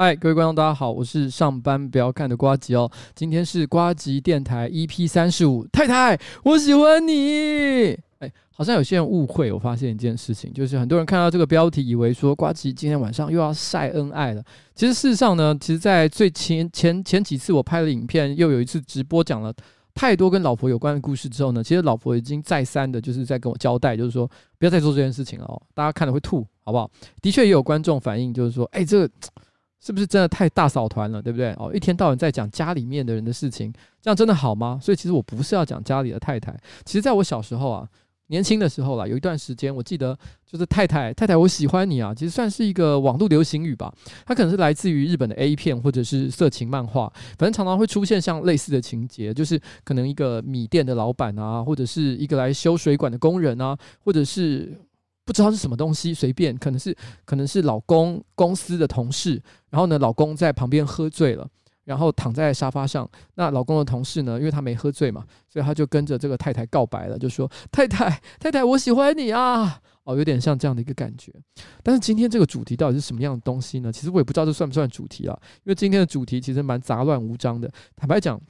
嗨，各位观众，大家好，我是上班不要看的瓜吉哦。今天是瓜吉电台 EP 三十五，太太，我喜欢你。哎，好像有些人误会，我发现一件事情，就是很多人看到这个标题，以为说瓜吉今天晚上又要晒恩爱了。其实事实上呢，其实，在最前前前几次我拍了影片，又有一次直播讲了太多跟老婆有关的故事之后呢，其实老婆已经再三的就是在跟我交代，就是说不要再做这件事情了哦，大家看了会吐，好不好？的确也有观众反映，就是说，哎，这个。是不是真的太大扫团了，对不对？哦，一天到晚在讲家里面的人的事情，这样真的好吗？所以其实我不是要讲家里的太太。其实在我小时候啊，年轻的时候啦，有一段时间，我记得就是太太太太，我喜欢你啊，其实算是一个网络流行语吧。它可能是来自于日本的 A 片或者是色情漫画，反正常常会出现像类似的情节，就是可能一个米店的老板啊，或者是一个来修水管的工人啊，或者是。不知道是什么东西，随便，可能是可能是老公公司的同事，然后呢，老公在旁边喝醉了，然后躺在沙发上。那老公的同事呢，因为他没喝醉嘛，所以他就跟着这个太太告白了，就说：“太太，太太，我喜欢你啊！”哦，有点像这样的一个感觉。但是今天这个主题到底是什么样的东西呢？其实我也不知道这算不算主题啊，因为今天的主题其实蛮杂乱无章的。坦白讲。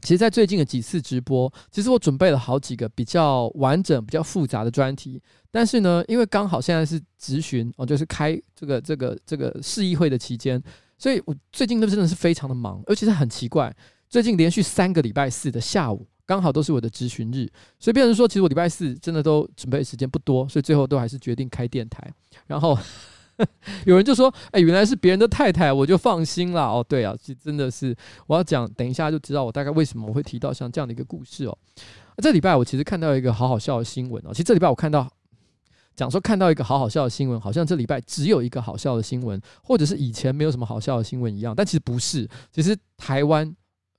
其实，在最近的几次直播，其实我准备了好几个比较完整、比较复杂的专题。但是呢，因为刚好现在是质询哦，就是开这个、这个、这个市议会的期间，所以我最近都真的是非常的忙，而且是很奇怪，最近连续三个礼拜四的下午，刚好都是我的质询日，所以变成说，其实我礼拜四真的都准备时间不多，所以最后都还是决定开电台，然后。有人就说：“哎，原来是别人的太太，我就放心了。”哦，对啊，其实真的是我要讲，等一下就知道我大概为什么我会提到像这样的一个故事哦。这礼拜我其实看到一个好好笑的新闻哦。其实这礼拜我看到讲说看到一个好好笑的新闻，好像这礼拜只有一个好笑的新闻，或者是以前没有什么好笑的新闻一样。但其实不是，其实台湾。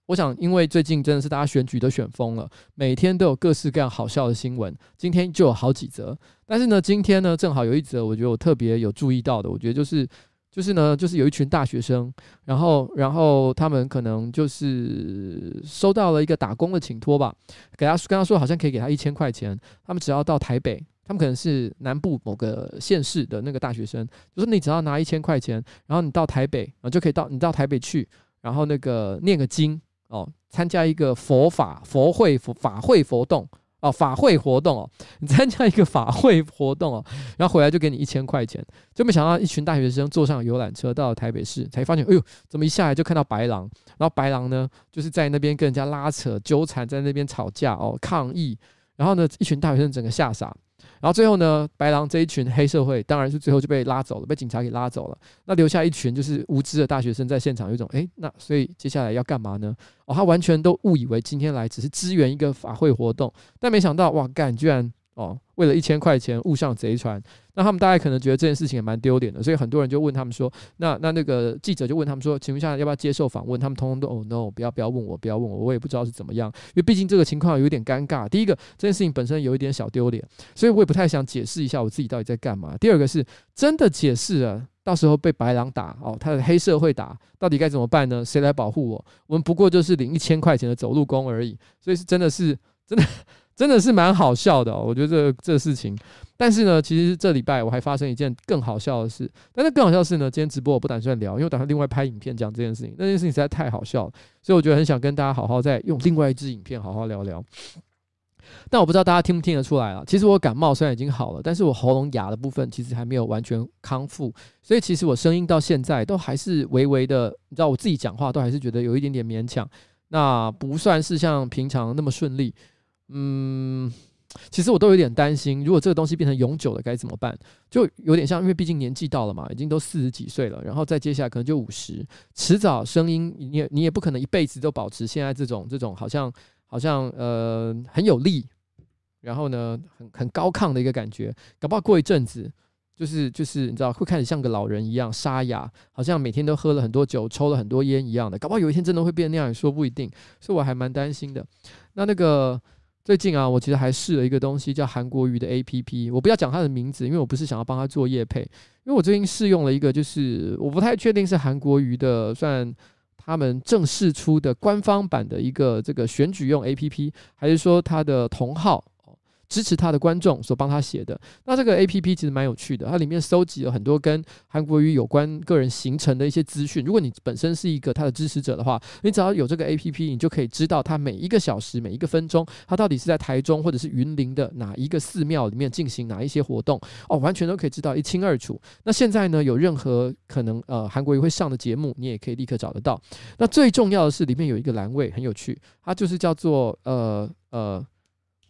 我想，因为最近真的是大家选举都选疯了，每天都有各式各样好笑的新闻。今天就有好几则，但是呢，今天呢，正好有一则，我觉得我特别有注意到的，我觉得就是，就是呢，就是有一群大学生，然后，然后他们可能就是收到了一个打工的请托吧，给他跟他说，好像可以给他一千块钱，他们只要到台北，他们可能是南部某个县市的那个大学生，就说你只要拿一千块钱，然后你到台北，然后就可以到你到台北去，然后那个念个经。哦，参加一个佛法佛会佛法会活动哦，法会活动哦，你参加一个法会活动哦，然后回来就给你一千块钱，就没想到一群大学生坐上游览车到了台北市，才发现，哎呦，怎么一下来就看到白狼？然后白狼呢，就是在那边跟人家拉扯纠缠，在那边吵架哦，抗议，然后呢，一群大学生整个吓傻。然后最后呢，白狼这一群黑社会当然是最后就被拉走了，被警察给拉走了。那留下一群就是无知的大学生在现场，有种哎，那所以接下来要干嘛呢？哦，他完全都误以为今天来只是支援一个法会活动，但没想到哇，干居然。哦，为了一千块钱误上贼船，那他们大概可能觉得这件事情也蛮丢脸的，所以很多人就问他们说，那那那个记者就问他们说，请问一下要不要接受访问？他们通通都哦 no，不要不要问我，不要问我，我也不知道是怎么样，因为毕竟这个情况有点尴尬。第一个，这件事情本身有一点小丢脸，所以我也不太想解释一下我自己到底在干嘛。第二个是真的解释了，到时候被白狼打哦，他的黑社会打，到底该怎么办呢？谁来保护我？我们不过就是领一千块钱的走路工而已，所以是真的是真的。真的是蛮好笑的，我觉得这、这事情。但是呢，其实这礼拜我还发生一件更好笑的事。但是更好笑的是呢，今天直播我不打算聊，因为我打算另外拍影片讲这件事情。那件事情实在太好笑了，所以我觉得很想跟大家好好再用另外一支影片好好聊聊。但我不知道大家听不听得出来啊？其实我感冒虽然已经好了，但是我喉咙哑的部分其实还没有完全康复，所以其实我声音到现在都还是微微的，你知道我自己讲话都还是觉得有一点点勉强。那不算是像平常那么顺利。嗯，其实我都有点担心，如果这个东西变成永久的该怎么办？就有点像，因为毕竟年纪到了嘛，已经都四十几岁了，然后再接下来可能就五十，迟早声音你也你也不可能一辈子都保持现在这种这种好像好像呃很有力，然后呢很很高亢的一个感觉，搞不好过一阵子就是就是你知道会开始像个老人一样沙哑，好像每天都喝了很多酒，抽了很多烟一样的，搞不好有一天真的会变那样也说不一定，所以我还蛮担心的。那那个。最近啊，我其实还试了一个东西，叫韩国瑜的 APP。我不要讲它的名字，因为我不是想要帮他做业配。因为我最近试用了一个，就是我不太确定是韩国瑜的，算他们正式出的官方版的一个这个选举用 APP，还是说它的同号支持他的观众所帮他写的。那这个 APP 其实蛮有趣的，它里面搜集了很多跟韩国瑜有关个人行程的一些资讯。如果你本身是一个他的支持者的话，你只要有这个 APP，你就可以知道他每一个小时、每一个分钟，他到底是在台中或者是云林的哪一个寺庙里面进行哪一些活动哦，完全都可以知道一清二楚。那现在呢，有任何可能呃韩国瑜会上的节目，你也可以立刻找得到。那最重要的是里面有一个栏位很有趣，它就是叫做呃呃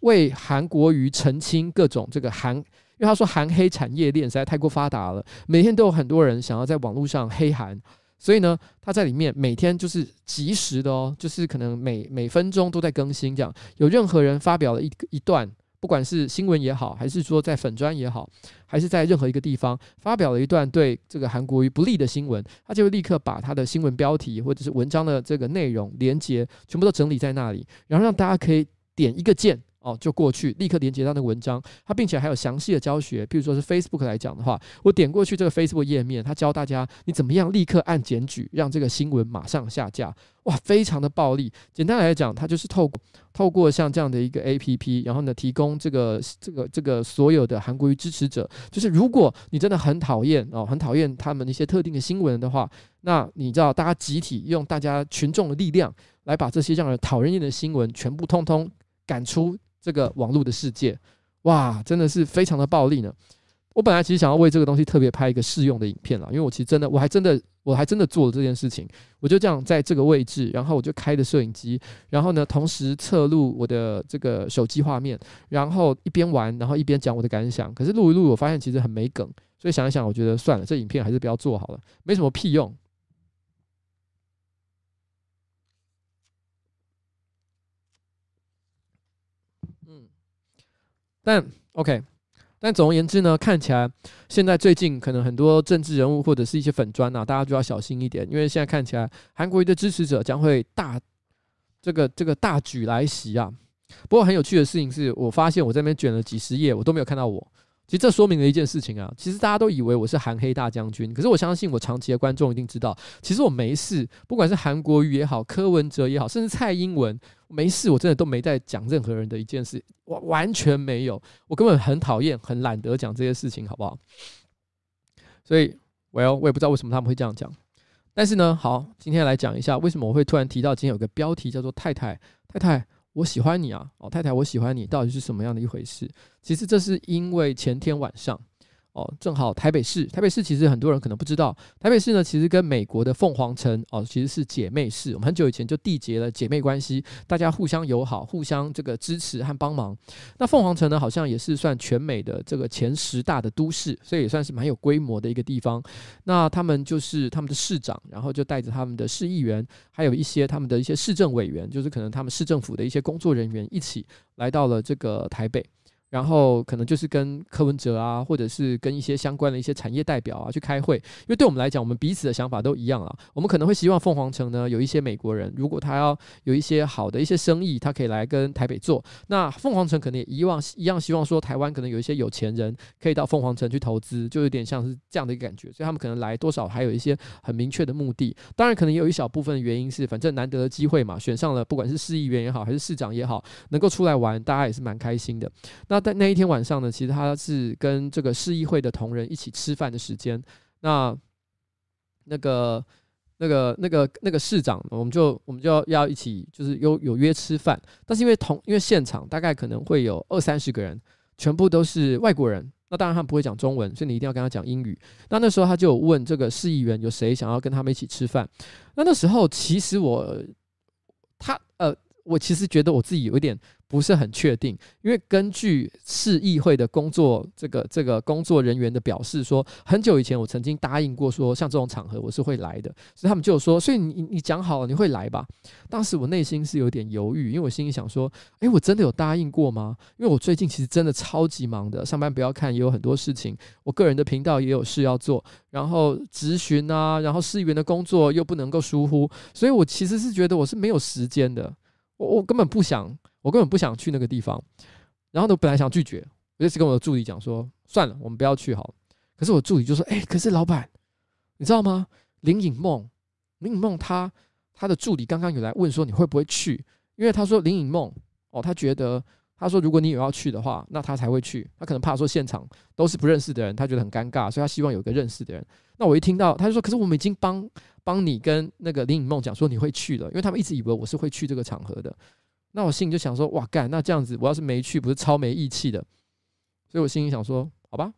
为韩国瑜澄清各种这个韩，因为他说韩黑产业链实在太过发达了，每天都有很多人想要在网络上黑韩。所以呢，他在里面每天就是及时的哦，就是可能每每分钟都在更新这样。有任何人发表了一一段，不管是新闻也好，还是说在粉专也好，还是在任何一个地方发表了一段对这个韩国瑜不利的新闻，他就会立刻把他的新闻标题或者是文章的这个内容连接全部都整理在那里，然后让大家可以点一个键。哦，就过去立刻连接到那个文章，它并且还有详细的教学。譬如说是 Facebook 来讲的话，我点过去这个 Facebook 页面，它教大家你怎么样立刻按检举，让这个新闻马上下架。哇，非常的暴力。简单来讲，它就是透过透过像这样的一个 APP，然后呢，提供这个这个这个所有的韩国瑜支持者，就是如果你真的很讨厌哦，很讨厌他们一些特定的新闻的话，那你知道大家集体用大家群众的力量来把这些让人讨人厌的新闻全部通通赶出。这个网络的世界，哇，真的是非常的暴力呢。我本来其实想要为这个东西特别拍一个试用的影片啦，因为我其实真的，我还真的，我还真的做了这件事情。我就这样在这个位置，然后我就开着摄影机，然后呢，同时侧录我的这个手机画面，然后一边玩，然后一边讲我的感想。可是录一录，我发现其实很没梗，所以想一想，我觉得算了，这影片还是不要做好了，没什么屁用。嗯但 OK，但总而言之呢，看起来现在最近可能很多政治人物或者是一些粉砖啊，大家就要小心一点，因为现在看起来韩国瑜的支持者将会大这个这个大举来袭啊。不过很有趣的事情是我发现我这边卷了几十页，我都没有看到我。其实这说明了一件事情啊，其实大家都以为我是韩黑大将军，可是我相信我长期的观众一定知道，其实我没事，不管是韩国瑜也好，柯文哲也好，甚至蔡英文，没事，我真的都没在讲任何人的一件事，完完全没有，我根本很讨厌，很懒得讲这些事情，好不好？所以，Well，我也不知道为什么他们会这样讲，但是呢，好，今天来讲一下为什么我会突然提到今天有个标题叫做“太太太太”。我喜欢你啊，哦，太太，我喜欢你，到底是什么样的一回事？其实这是因为前天晚上。哦，正好台北市，台北市其实很多人可能不知道，台北市呢其实跟美国的凤凰城哦其实是姐妹市，我们很久以前就缔结了姐妹关系，大家互相友好，互相这个支持和帮忙。那凤凰城呢好像也是算全美的这个前十大的都市，所以也算是蛮有规模的一个地方。那他们就是他们的市长，然后就带着他们的市议员，还有一些他们的一些市政委员，就是可能他们市政府的一些工作人员一起来到了这个台北。然后可能就是跟柯文哲啊，或者是跟一些相关的一些产业代表啊去开会，因为对我们来讲，我们彼此的想法都一样啊。我们可能会希望凤凰城呢有一些美国人，如果他要有一些好的一些生意，他可以来跟台北做。那凤凰城可能也一样一样希望说，台湾可能有一些有钱人可以到凤凰城去投资，就有点像是这样的一个感觉。所以他们可能来多少还有一些很明确的目的。当然，可能也有一小部分的原因是，反正难得的机会嘛，选上了，不管是市议员也好，还是市长也好，能够出来玩，大家也是蛮开心的。那。在那一天晚上呢，其实他是跟这个市议会的同仁一起吃饭的时间。那那个、那个、那个、那个市长，我们就我们就要一起，就是有有约吃饭。但是因为同因为现场大概可能会有二三十个人，全部都是外国人。那当然他们不会讲中文，所以你一定要跟他讲英语。那那时候他就问这个市议员有谁想要跟他们一起吃饭。那那时候其实我他呃，我其实觉得我自己有一点。不是很确定，因为根据市议会的工作，这个这个工作人员的表示说，很久以前我曾经答应过说，像这种场合我是会来的，所以他们就说，所以你你讲好了你会来吧？当时我内心是有点犹豫，因为我心里想说，诶，我真的有答应过吗？因为我最近其实真的超级忙的，上班不要看也有很多事情，我个人的频道也有事要做，然后咨询啊，然后市议员的工作又不能够疏忽，所以我其实是觉得我是没有时间的，我我根本不想。我根本不想去那个地方，然后呢，本来想拒绝，我就跟我的助理讲说，算了，我们不要去好了。可是我助理就说，哎，可是老板，你知道吗？林颖梦，林颖梦他他的助理刚刚有来问说你会不会去，因为他说林颖梦哦，他觉得他说如果你有要去的话，那他才会去。他可能怕说现场都是不认识的人，他觉得很尴尬，所以他希望有个认识的人。那我一听到他就说，可是我们已经帮帮你跟那个林颖梦讲说你会去了，因为他们一直以为我是会去这个场合的。那我心里就想说，哇干，那这样子我要是没去，不是超没义气的。所以我心里想说，好吧，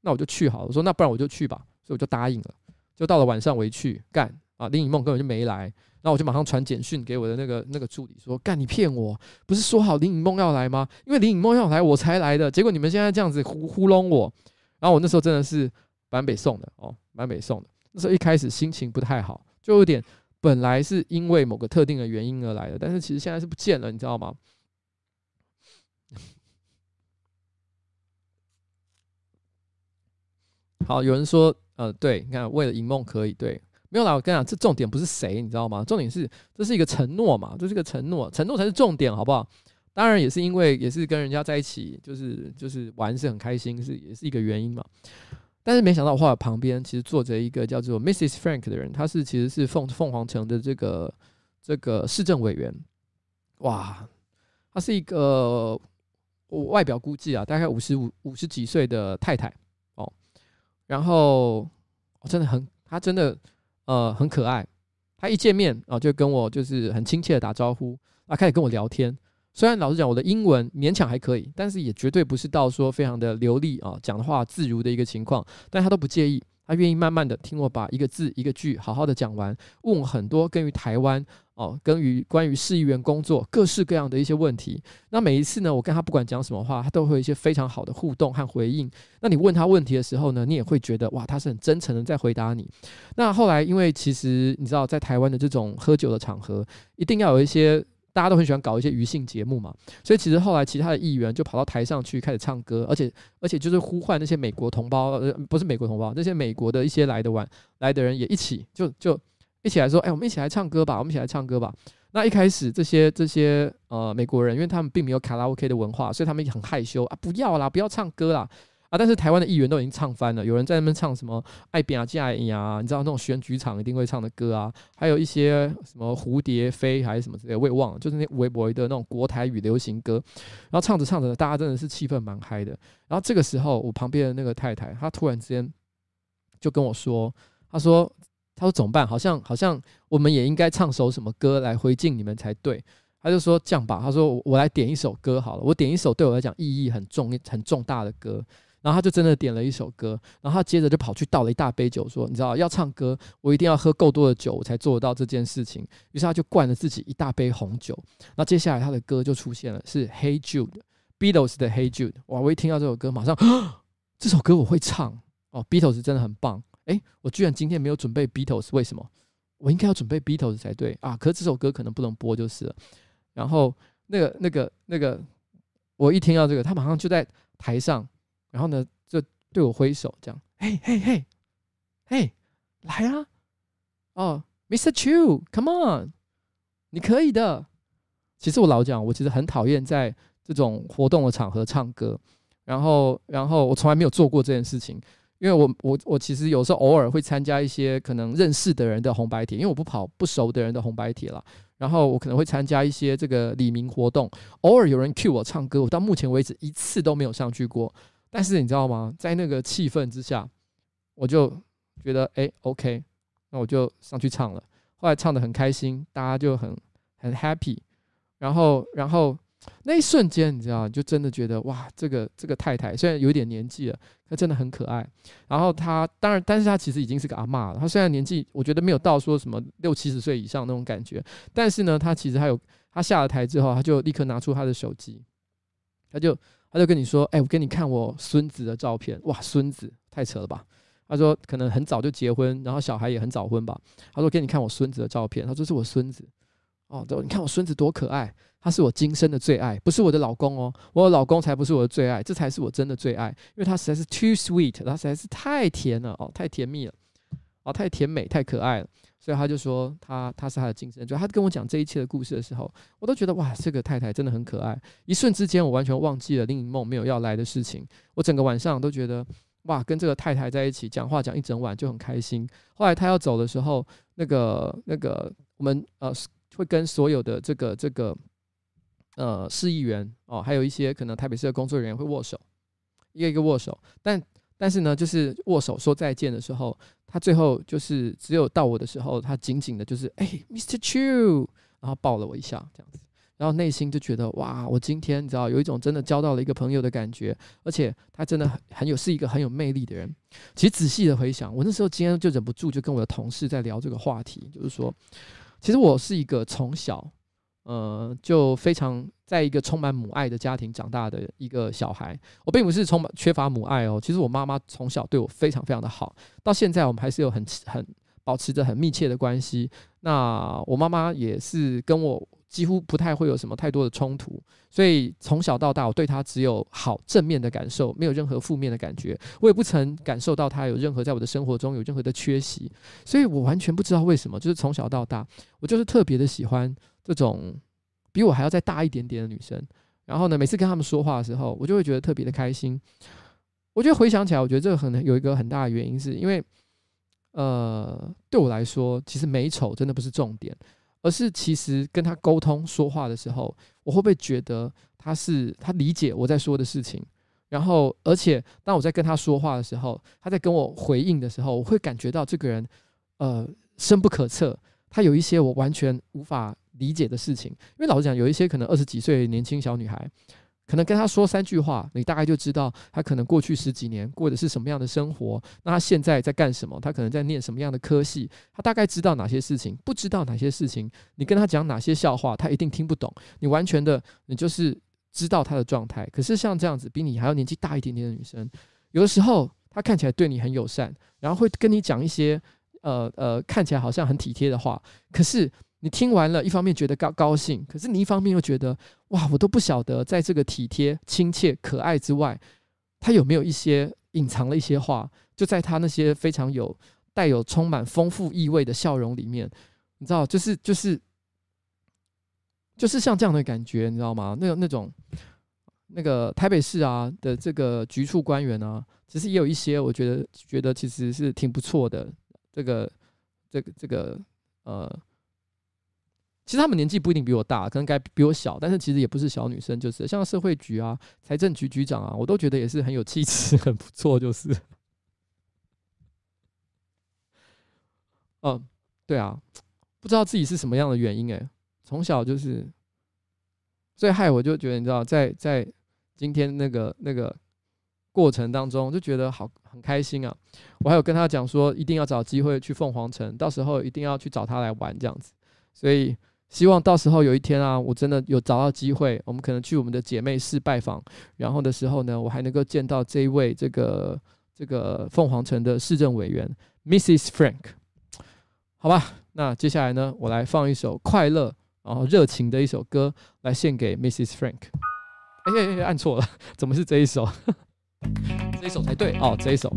那我就去好了。我说那不然我就去吧，所以我就答应了。就到了晚上，我一去干啊，林以梦根本就没来。然后我就马上传简讯给我的那个那个助理说：“干，你骗我！不是说好林以梦要来吗？因为林以梦要来，我才来的。结果你们现在这样子糊糊弄我。然后我那时候真的是蛮北宋的哦，蛮北宋的。那时候一开始心情不太好，就有点本来是因为某个特定的原因而来的，但是其实现在是不见了，你知道吗？好，有人说，呃，对，你看，为了赢梦可以对。”没有啦，我跟你讲，这重点不是谁，你知道吗？重点是这是一个承诺嘛，这是一个承诺，承诺才是重点，好不好？当然也是因为也是跟人家在一起，就是就是玩是很开心，是也是一个原因嘛。但是没想到我后来旁边其实坐着一个叫做 Mrs. Frank 的人，他是其实是凤凤凰城的这个这个市政委员，哇，他是一个我外表估计啊，大概五十五五十几岁的太太哦，然后我真的很，他真的。呃，很可爱。他一见面啊，就跟我就是很亲切的打招呼啊，开始跟我聊天。虽然老实讲，我的英文勉强还可以，但是也绝对不是到说非常的流利啊，讲的话自如的一个情况。但他都不介意，他愿意慢慢的听我把一个字一个句好好的讲完，问很多关于台湾。哦，跟于关于市议员工作各式各样的一些问题，那每一次呢，我跟他不管讲什么话，他都会有一些非常好的互动和回应。那你问他问题的时候呢，你也会觉得哇，他是很真诚的在回答你。那后来，因为其实你知道，在台湾的这种喝酒的场合，一定要有一些大家都很喜欢搞一些娱性节目嘛，所以其实后来其他的议员就跑到台上去开始唱歌，而且而且就是呼唤那些美国同胞，呃，不是美国同胞，那些美国的一些来的晚来的人也一起就就。一起来说，哎、我们一起来唱歌吧，我们一起来唱歌吧。那一开始这些这些呃美国人，因为他们并没有卡拉 OK 的文化，所以他们很害羞啊，不要啦，不要唱歌啦啊。但是台湾的议员都已经唱翻了，有人在那边唱什么《爱拼才会赢》啊，你知道那种选举场一定会唱的歌啊，还有一些什么蝴蝶飞还是什么之类，我也忘了，就是那微博的那种国台语流行歌。然后唱着唱着，大家真的是气氛蛮嗨的。然后这个时候，我旁边的那个太太，她突然之间就跟我说，她说。她说怎么办？好像好像我们也应该唱首什么歌来回敬你们才对。他就说这样吧，他说我来点一首歌好了，我点一首对我来讲意义很重很重大的歌。然后他就真的点了一首歌，然后他接着就跑去倒了一大杯酒，说你知道要唱歌，我一定要喝够多的酒，我才做得到这件事情。于是他就灌了自己一大杯红酒。那接下来他的歌就出现了，是 Hey Jude，Beatles 的 Hey Jude。哇，我一听到这首歌，马上这首歌我会唱哦，Beatles 真的很棒。哎，我居然今天没有准备 Beatles，为什么？我应该要准备 Beatles 才对啊！可是这首歌可能不能播就是了。然后那个、那个、那个，我一听到这个，他马上就在台上，然后呢就对我挥手，这样，嘿嘿嘿，嘿，来啊！哦，Mr. Chu，Come on，你可以的。其实我老讲，我其实很讨厌在这种活动的场合唱歌，然后，然后我从来没有做过这件事情。因为我我我其实有时候偶尔会参加一些可能认识的人的红白帖，因为我不跑不熟的人的红白帖啦。然后我可能会参加一些这个李明活动，偶尔有人 cue 我唱歌，我到目前为止一次都没有上去过。但是你知道吗？在那个气氛之下，我就觉得哎，OK，那我就上去唱了。后来唱得很开心，大家就很很 happy。然后然后。那一瞬间，你知道，就真的觉得哇，这个这个太太虽然有点年纪了，她真的很可爱。然后她当然，但是她其实已经是个阿嬷了。她虽然年纪，我觉得没有到说什么六七十岁以上那种感觉，但是呢，她其实还有，她下了台之后，她就立刻拿出她的手机，她就他就跟你说：“哎，我给你看我孙子的照片。”哇，孙子太扯了吧？他说可能很早就结婚，然后小孩也很早婚吧。他说：“给你看我孙子的照片。”他说：“是我孙子。”哦，你看我孙子多可爱。他是我今生的最爱，不是我的老公哦，我的老公才不是我的最爱，这才是我真的最爱，因为他实在是 too sweet，他实在是太甜了哦，太甜蜜了，哦，太甜美，太可爱了，所以他就说他他是他的今生，就他跟我讲这一切的故事的时候，我都觉得哇，这个太太真的很可爱，一瞬之间我完全忘记了林颖梦没有要来的事情，我整个晚上都觉得哇，跟这个太太在一起讲话讲一整晚就很开心。后来他要走的时候，那个那个我们呃会跟所有的这个这个。呃市议员哦，还有一些可能台北市的工作人员会握手，一个一个握手，但但是呢，就是握手说再见的时候，他最后就是只有到我的时候，他紧紧的就是哎，Mr. Chu，然后抱了我一下，这样子。然后内心就觉得哇，我今天你知道有一种真的交到了一个朋友的感觉，而且他真的很很有是一个很有魅力的人。其实仔细的回想，我那时候今天就忍不住就跟我的同事在聊这个话题，就是说，其实我是一个从小呃就非常在一个充满母爱的家庭长大的一个小孩。我并不是充满缺乏母爱哦，其实我妈妈从小对我非常非常的好，到现在我们还是有很很保持着很密切的关系。那我妈妈也是跟我。几乎不太会有什么太多的冲突，所以从小到大，我对她只有好正面的感受，没有任何负面的感觉。我也不曾感受到她有任何在我的生活中有任何的缺席，所以我完全不知道为什么，就是从小到大，我就是特别的喜欢这种比我还要再大一点点的女生。然后呢，每次跟他们说话的时候，我就会觉得特别的开心。我觉得回想起来，我觉得这个可能有一个很大的原因，是因为，呃，对我来说，其实美丑真的不是重点。而是其实跟他沟通说话的时候，我会不会觉得他是他理解我在说的事情？然后，而且当我在跟他说话的时候，他在跟我回应的时候，我会感觉到这个人，呃，深不可测。他有一些我完全无法理解的事情。因为老实讲，有一些可能二十几岁年轻小女孩。可能跟她说三句话，你大概就知道她可能过去十几年过的是什么样的生活。那她现在在干什么？她可能在念什么样的科系？她大概知道哪些事情，不知道哪些事情。你跟她讲哪些笑话，她一定听不懂。你完全的，你就是知道她的状态。可是像这样子，比你还要年纪大一点点的女生，有的时候她看起来对你很友善，然后会跟你讲一些呃呃看起来好像很体贴的话，可是。你听完了，一方面觉得高高兴，可是你一方面又觉得，哇，我都不晓得在这个体贴、亲切、可爱之外，他有没有一些隐藏了一些话，就在他那些非常有带有充满丰富意味的笑容里面，你知道，就是就是就是像这样的感觉，你知道吗？那个那种那个台北市啊的这个局处官员啊，其实也有一些，我觉得觉得其实是挺不错的，这个这个这个呃。其实他们年纪不一定比我大，可能该比我小，但是其实也不是小女生，就是像社会局啊、财政局局长啊，我都觉得也是很有气质，很不错，就是。嗯，对啊，不知道自己是什么样的原因诶、从小就是，所以害我就觉得你知道，在在今天那个那个过程当中，就觉得好很开心啊。我还有跟他讲说，一定要找机会去凤凰城，到时候一定要去找他来玩这样子，所以。希望到时候有一天啊，我真的有找到机会，我们可能去我们的姐妹市拜访，然后的时候呢，我还能够见到这一位这个这个凤凰城的市政委员 Mrs. Frank，好吧，那接下来呢，我来放一首快乐然后热情的一首歌来献给 Mrs. Frank。哎哎哎，按错了，怎么是这一首？这一首才对哦，这一首。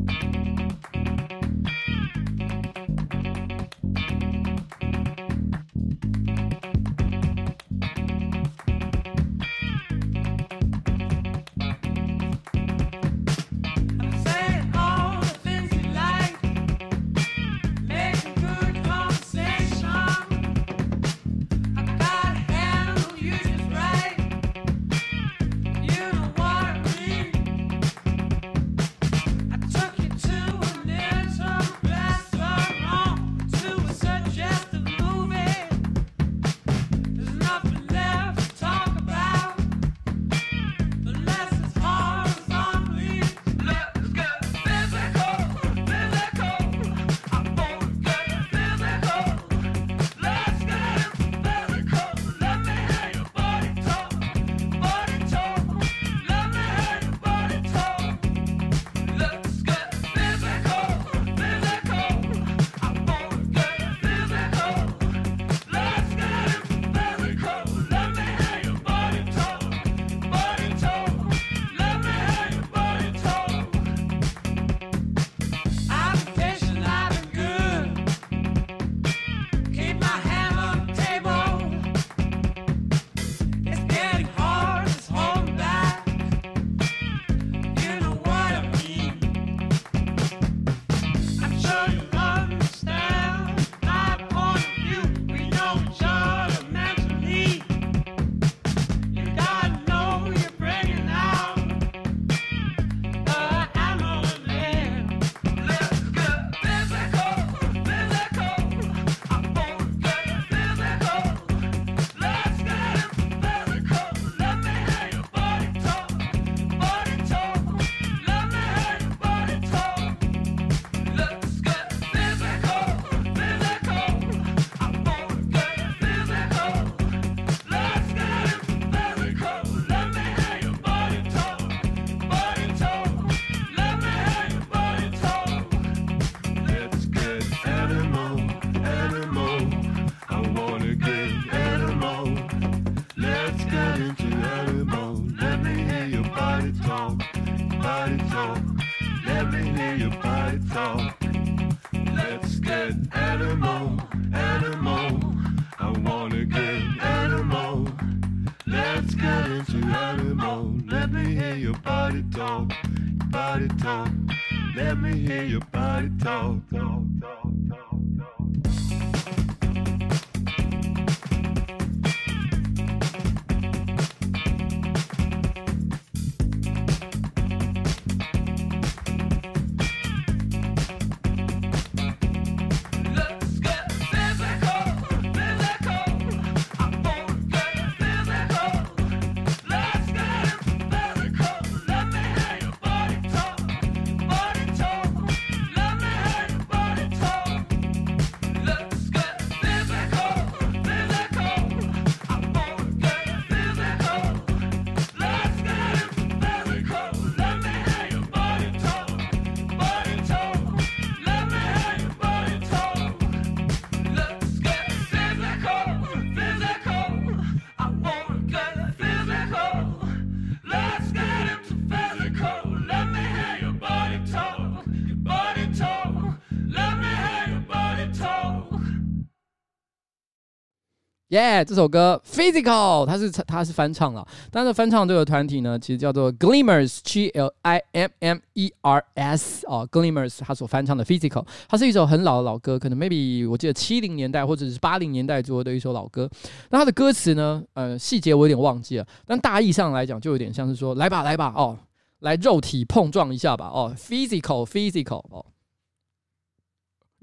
耶，yeah, 这首歌 Physical，它是它是翻唱了。但是翻唱这个团体呢，其实叫做 Glimmers，G L I M M E R S 哦，Glimmers，他所翻唱的 Physical，它是一首很老的老歌，可能 maybe 我记得七零年代或者是八零年代左右的一首老歌。那它的歌词呢，呃，细节我有点忘记了，但大意上来讲，就有点像是说，来吧，来吧，哦，来肉体碰撞一下吧，哦，Physical，Physical，哦。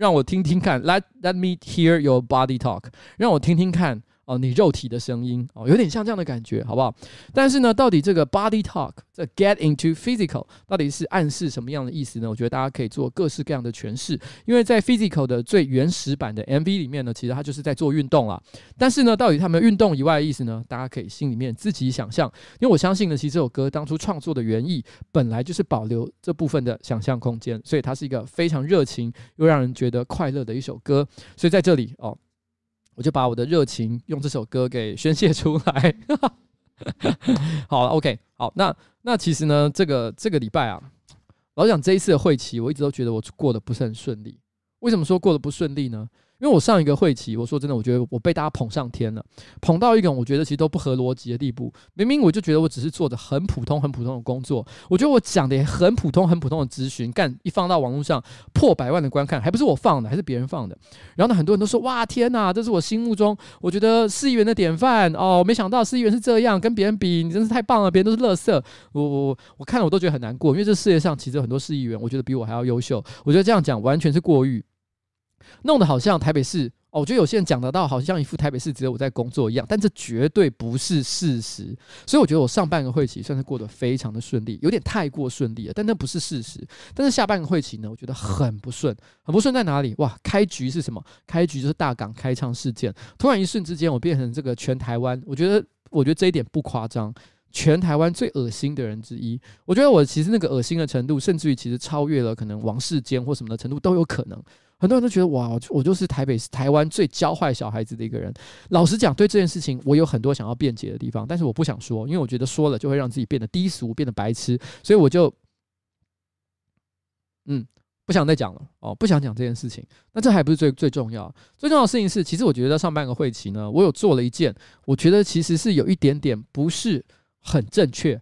让我听听看，Let Let me hear your body talk。让我听听看。 哦，你肉体的声音哦，有点像这样的感觉，好不好？但是呢，到底这个 body talk，这 get into physical，到底是暗示什么样的意思呢？我觉得大家可以做各式各样的诠释。因为在 physical 的最原始版的 MV 里面呢，其实它就是在做运动啦。但是呢，到底他们运动以外的意思呢？大家可以心里面自己想象。因为我相信呢，其实这首歌当初创作的原意本来就是保留这部分的想象空间，所以它是一个非常热情又让人觉得快乐的一首歌。所以在这里哦。我就把我的热情用这首歌给宣泄出来。好了，OK，好，那那其实呢，这个这个礼拜啊，老蒋这一次的会期，我一直都觉得我过得不是很顺利。为什么说过得不顺利呢？因为我上一个会期，我说真的，我觉得我被大家捧上天了，捧到一个我觉得其实都不合逻辑的地步。明明我就觉得我只是做着很普通、很普通的工作，我觉得我讲的也很普通、很普通的咨询，干一放到网络上破百万的观看，还不是我放的，还是别人放的。然后呢，很多人都说哇天哪，这是我心目中我觉得市议员的典范哦，没想到市议员是这样，跟别人比，你真是太棒了，别人都是垃圾。我我我看了我都觉得很难过，因为这世界上其实很多市议员，我觉得比我还要优秀。我觉得这样讲完全是过誉，弄得好像台北市。哦，我觉得有些人讲得到，好像一副台北市只有我在工作一样，但这绝对不是事实。所以我觉得我上半个会期算是过得非常的顺利，有点太过顺利了，但那不是事实。但是下半个会期呢，我觉得很不顺，很不顺在哪里？哇，开局是什么？开局就是大港开唱事件，突然一瞬之间，我变成这个全台湾，我觉得，我觉得这一点不夸张，全台湾最恶心的人之一。我觉得我其实那个恶心的程度，甚至于其实超越了可能王世坚或什么的程度都有可能。很多人都觉得哇，我就是台北、台湾最教坏小孩子的一个人。老实讲，对这件事情我有很多想要辩解的地方，但是我不想说，因为我觉得说了就会让自己变得低俗、变得白痴，所以我就嗯不想再讲了哦，不想讲这件事情。那这还不是最最重要，最重要的事情是，其实我觉得上半个会期呢，我有做了一件我觉得其实是有一点点不是很正确，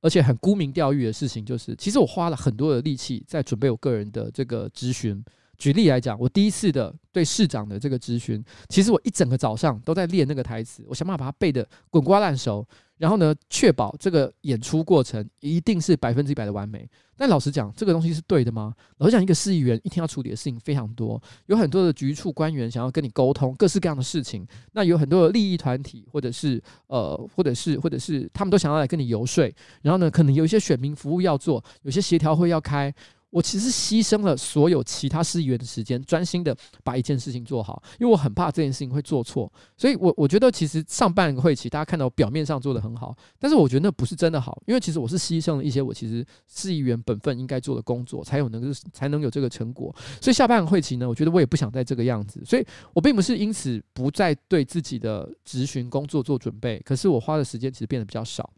而且很沽名钓誉的事情，就是其实我花了很多的力气在准备我个人的这个咨询。举例来讲，我第一次的对市长的这个咨询，其实我一整个早上都在练那个台词，我想办法把它背得滚瓜烂熟，然后呢，确保这个演出过程一定是百分之一百的完美。但老实讲，这个东西是对的吗？老实讲，一个市议员一天要处理的事情非常多，有很多的局处官员想要跟你沟通各式各样的事情，那有很多的利益团体，或者是呃，或者是或者是他们都想要来跟你游说，然后呢，可能有一些选民服务要做，有些协调会要开。我其实牺牲了所有其他市议员的时间，专心的把一件事情做好，因为我很怕这件事情会做错。所以我，我觉得其实上半个会期大家看到表面上做的很好，但是我觉得那不是真的好，因为其实我是牺牲了一些我其实市议员本分应该做的工作，才有能够才能有这个成果。所以下半个会期呢，我觉得我也不想再这个样子，所以我并不是因此不再对自己的执询工作做准备，可是我花的时间其实变得比较少。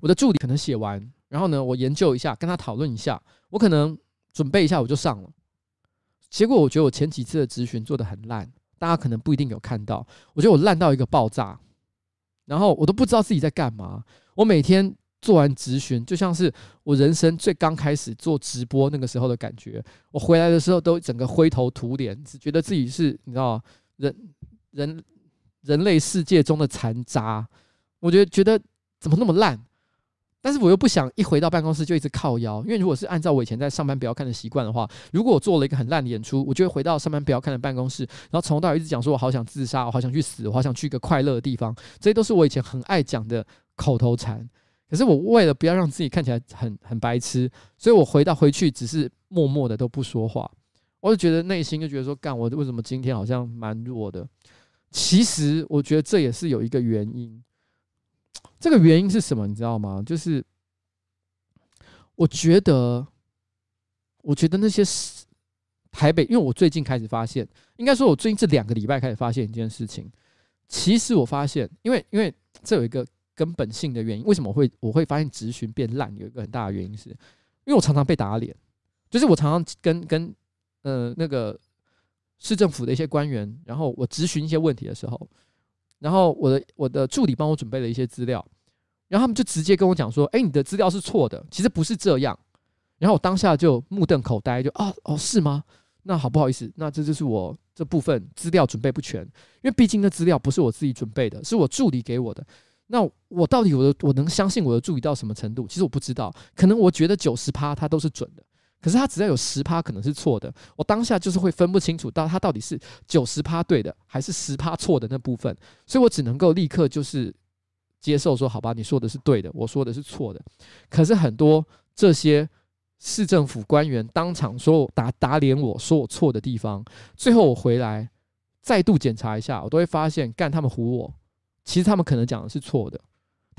我的助理可能写完，然后呢，我研究一下，跟他讨论一下。我可能准备一下我就上了，结果我觉得我前几次的质询做的很烂，大家可能不一定有看到。我觉得我烂到一个爆炸，然后我都不知道自己在干嘛。我每天做完质询，就像是我人生最刚开始做直播那个时候的感觉。我回来的时候都整个灰头土脸，只觉得自己是你知道人人人类世界中的残渣。我觉得觉得怎么那么烂。但是我又不想一回到办公室就一直靠腰，因为如果是按照我以前在上班不要看的习惯的话，如果我做了一个很烂的演出，我就会回到上班不要看的办公室，然后从头到尾一直讲说我好想自杀，我好想去死，我好想去一个快乐的地方，这些都是我以前很爱讲的口头禅。可是我为了不要让自己看起来很很白痴，所以我回到回去只是默默的都不说话，我就觉得内心就觉得说，干我为什么今天好像蛮弱的？其实我觉得这也是有一个原因。这个原因是什么？你知道吗？就是我觉得，我觉得那些台北，因为我最近开始发现，应该说，我最近这两个礼拜开始发现一件事情。其实我发现，因为因为这有一个根本性的原因，为什么我会我会发现质询变烂？有一个很大的原因是，因为我常常被打脸，就是我常常跟跟呃那个市政府的一些官员，然后我咨询一些问题的时候。然后我的我的助理帮我准备了一些资料，然后他们就直接跟我讲说：“哎，你的资料是错的，其实不是这样。”然后我当下就目瞪口呆，就啊哦是吗？那好不好意思，那这就是我这部分资料准备不全，因为毕竟那资料不是我自己准备的，是我助理给我的。那我到底我的我能相信我的助理到什么程度？其实我不知道，可能我觉得九十趴他都是准的。可是他只要有十趴可能是错的，我当下就是会分不清楚到他到底是九十趴对的还是十趴错的那部分，所以我只能够立刻就是接受说好吧，你说的是对的，我说的是错的。可是很多这些市政府官员当场说我打打脸我说我错的地方，最后我回来再度检查一下，我都会发现干他们唬我，其实他们可能讲的是错的。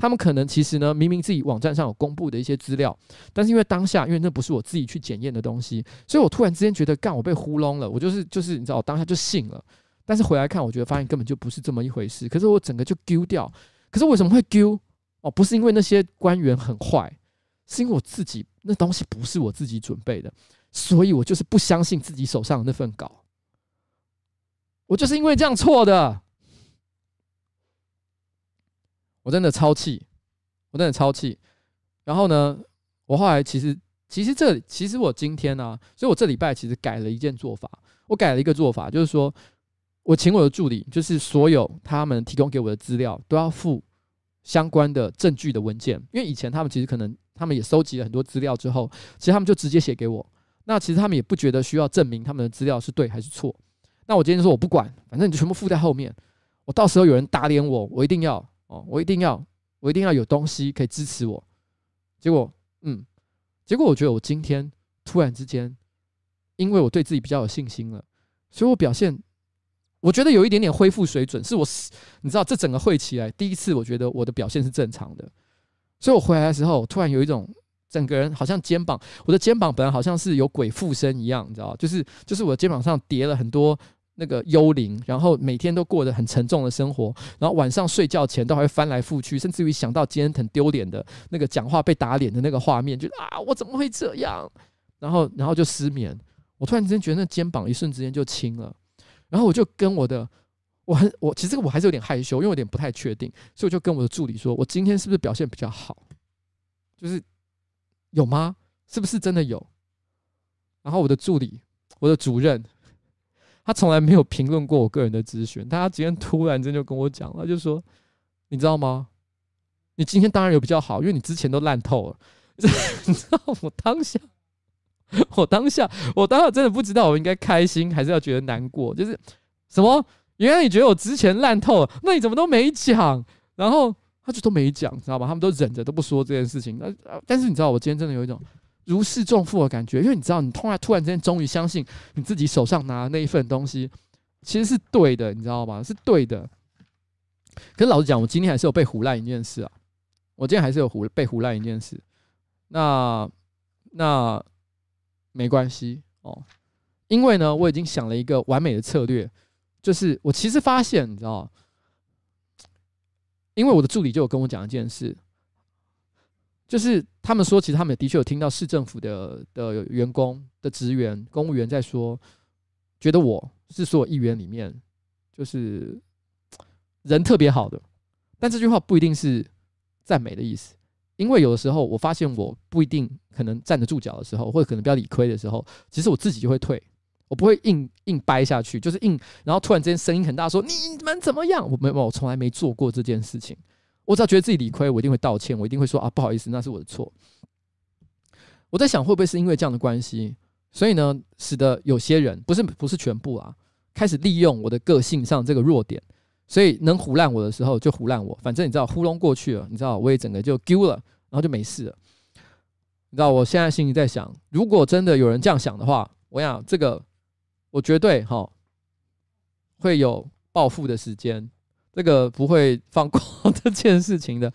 他们可能其实呢，明明自己网站上有公布的一些资料，但是因为当下，因为那不是我自己去检验的东西，所以我突然之间觉得，干我被糊弄了，我就是就是你知道，我当下就信了。但是回来看，我觉得发现根本就不是这么一回事。可是我整个就丢掉。可是为什么会丢？哦，不是因为那些官员很坏，是因为我自己那东西不是我自己准备的，所以我就是不相信自己手上的那份稿。我就是因为这样错的。我真的超气，我真的超气。然后呢，我后来其实其实这其实我今天呢、啊，所以我这礼拜其实改了一件做法。我改了一个做法，就是说我请我的助理，就是所有他们提供给我的资料都要附相关的证据的文件。因为以前他们其实可能他们也收集了很多资料之后，其实他们就直接写给我。那其实他们也不觉得需要证明他们的资料是对还是错。那我今天就说我不管，反正你就全部附在后面。我到时候有人打脸我，我一定要。哦，我一定要，我一定要有东西可以支持我。结果，嗯，结果我觉得我今天突然之间，因为我对自己比较有信心了，所以我表现，我觉得有一点点恢复水准。是我，你知道，这整个会期来第一次，我觉得我的表现是正常的。所以我回来的时候，突然有一种整个人好像肩膀，我的肩膀本来好像是有鬼附身一样，你知道，就是就是我的肩膀上叠了很多。那个幽灵，然后每天都过得很沉重的生活，然后晚上睡觉前都还会翻来覆去，甚至于想到今天很丢脸的那个讲话被打脸的那个画面，就啊，我怎么会这样？然后，然后就失眠。我突然之间觉得那肩膀一瞬之间就轻了，然后我就跟我的，我很我其实我还是有点害羞，因为我有点不太确定，所以我就跟我的助理说，我今天是不是表现比较好？就是有吗？是不是真的有？然后我的助理，我的主任。他从来没有评论过我个人的咨询，但他今天突然间就跟我讲了，就说：“你知道吗？你今天当然有比较好，因为你之前都烂透了。”你知道我当下，我当下，我当下真的不知道我应该开心还是要觉得难过。就是什么？原来你觉得我之前烂透了，那你怎么都没讲？然后他就都没讲，知道吧？他们都忍着都不说这件事情。那但是你知道，我今天真的有一种。如释重负的感觉，因为你知道，你突然突然之间终于相信你自己手上拿的那一份东西其实是对的，你知道吗？是对的。可是老实讲，我今天还是有被唬烂一件事啊！我今天还是有唬被唬烂一件事。那那没关系哦，因为呢，我已经想了一个完美的策略，就是我其实发现，你知道，因为我的助理就有跟我讲一件事。就是他们说，其实他们的确有听到市政府的的员工的职员、公务员在说，觉得我是所有议员里面就是人特别好的，但这句话不一定是赞美的意思，因为有的时候我发现我不一定可能站得住脚的时候，或者可能比较理亏的时候，其实我自己就会退，我不会硬硬掰下去，就是硬，然后突然之间声音很大说你们怎么样？我没有，我从来没做过这件事情。我只要觉得自己理亏，我一定会道歉，我一定会说啊不好意思，那是我的错。我在想会不会是因为这样的关系，所以呢，使得有些人不是不是全部啊，开始利用我的个性上这个弱点。所以能唬烂我的时候就唬烂我，反正你知道糊弄过去了，你知道我也整个就丢了，然后就没事了。你知道我现在心里在想，如果真的有人这样想的话，我想这个我绝对哈会有报复的时间，这个不会放过 这件事情的。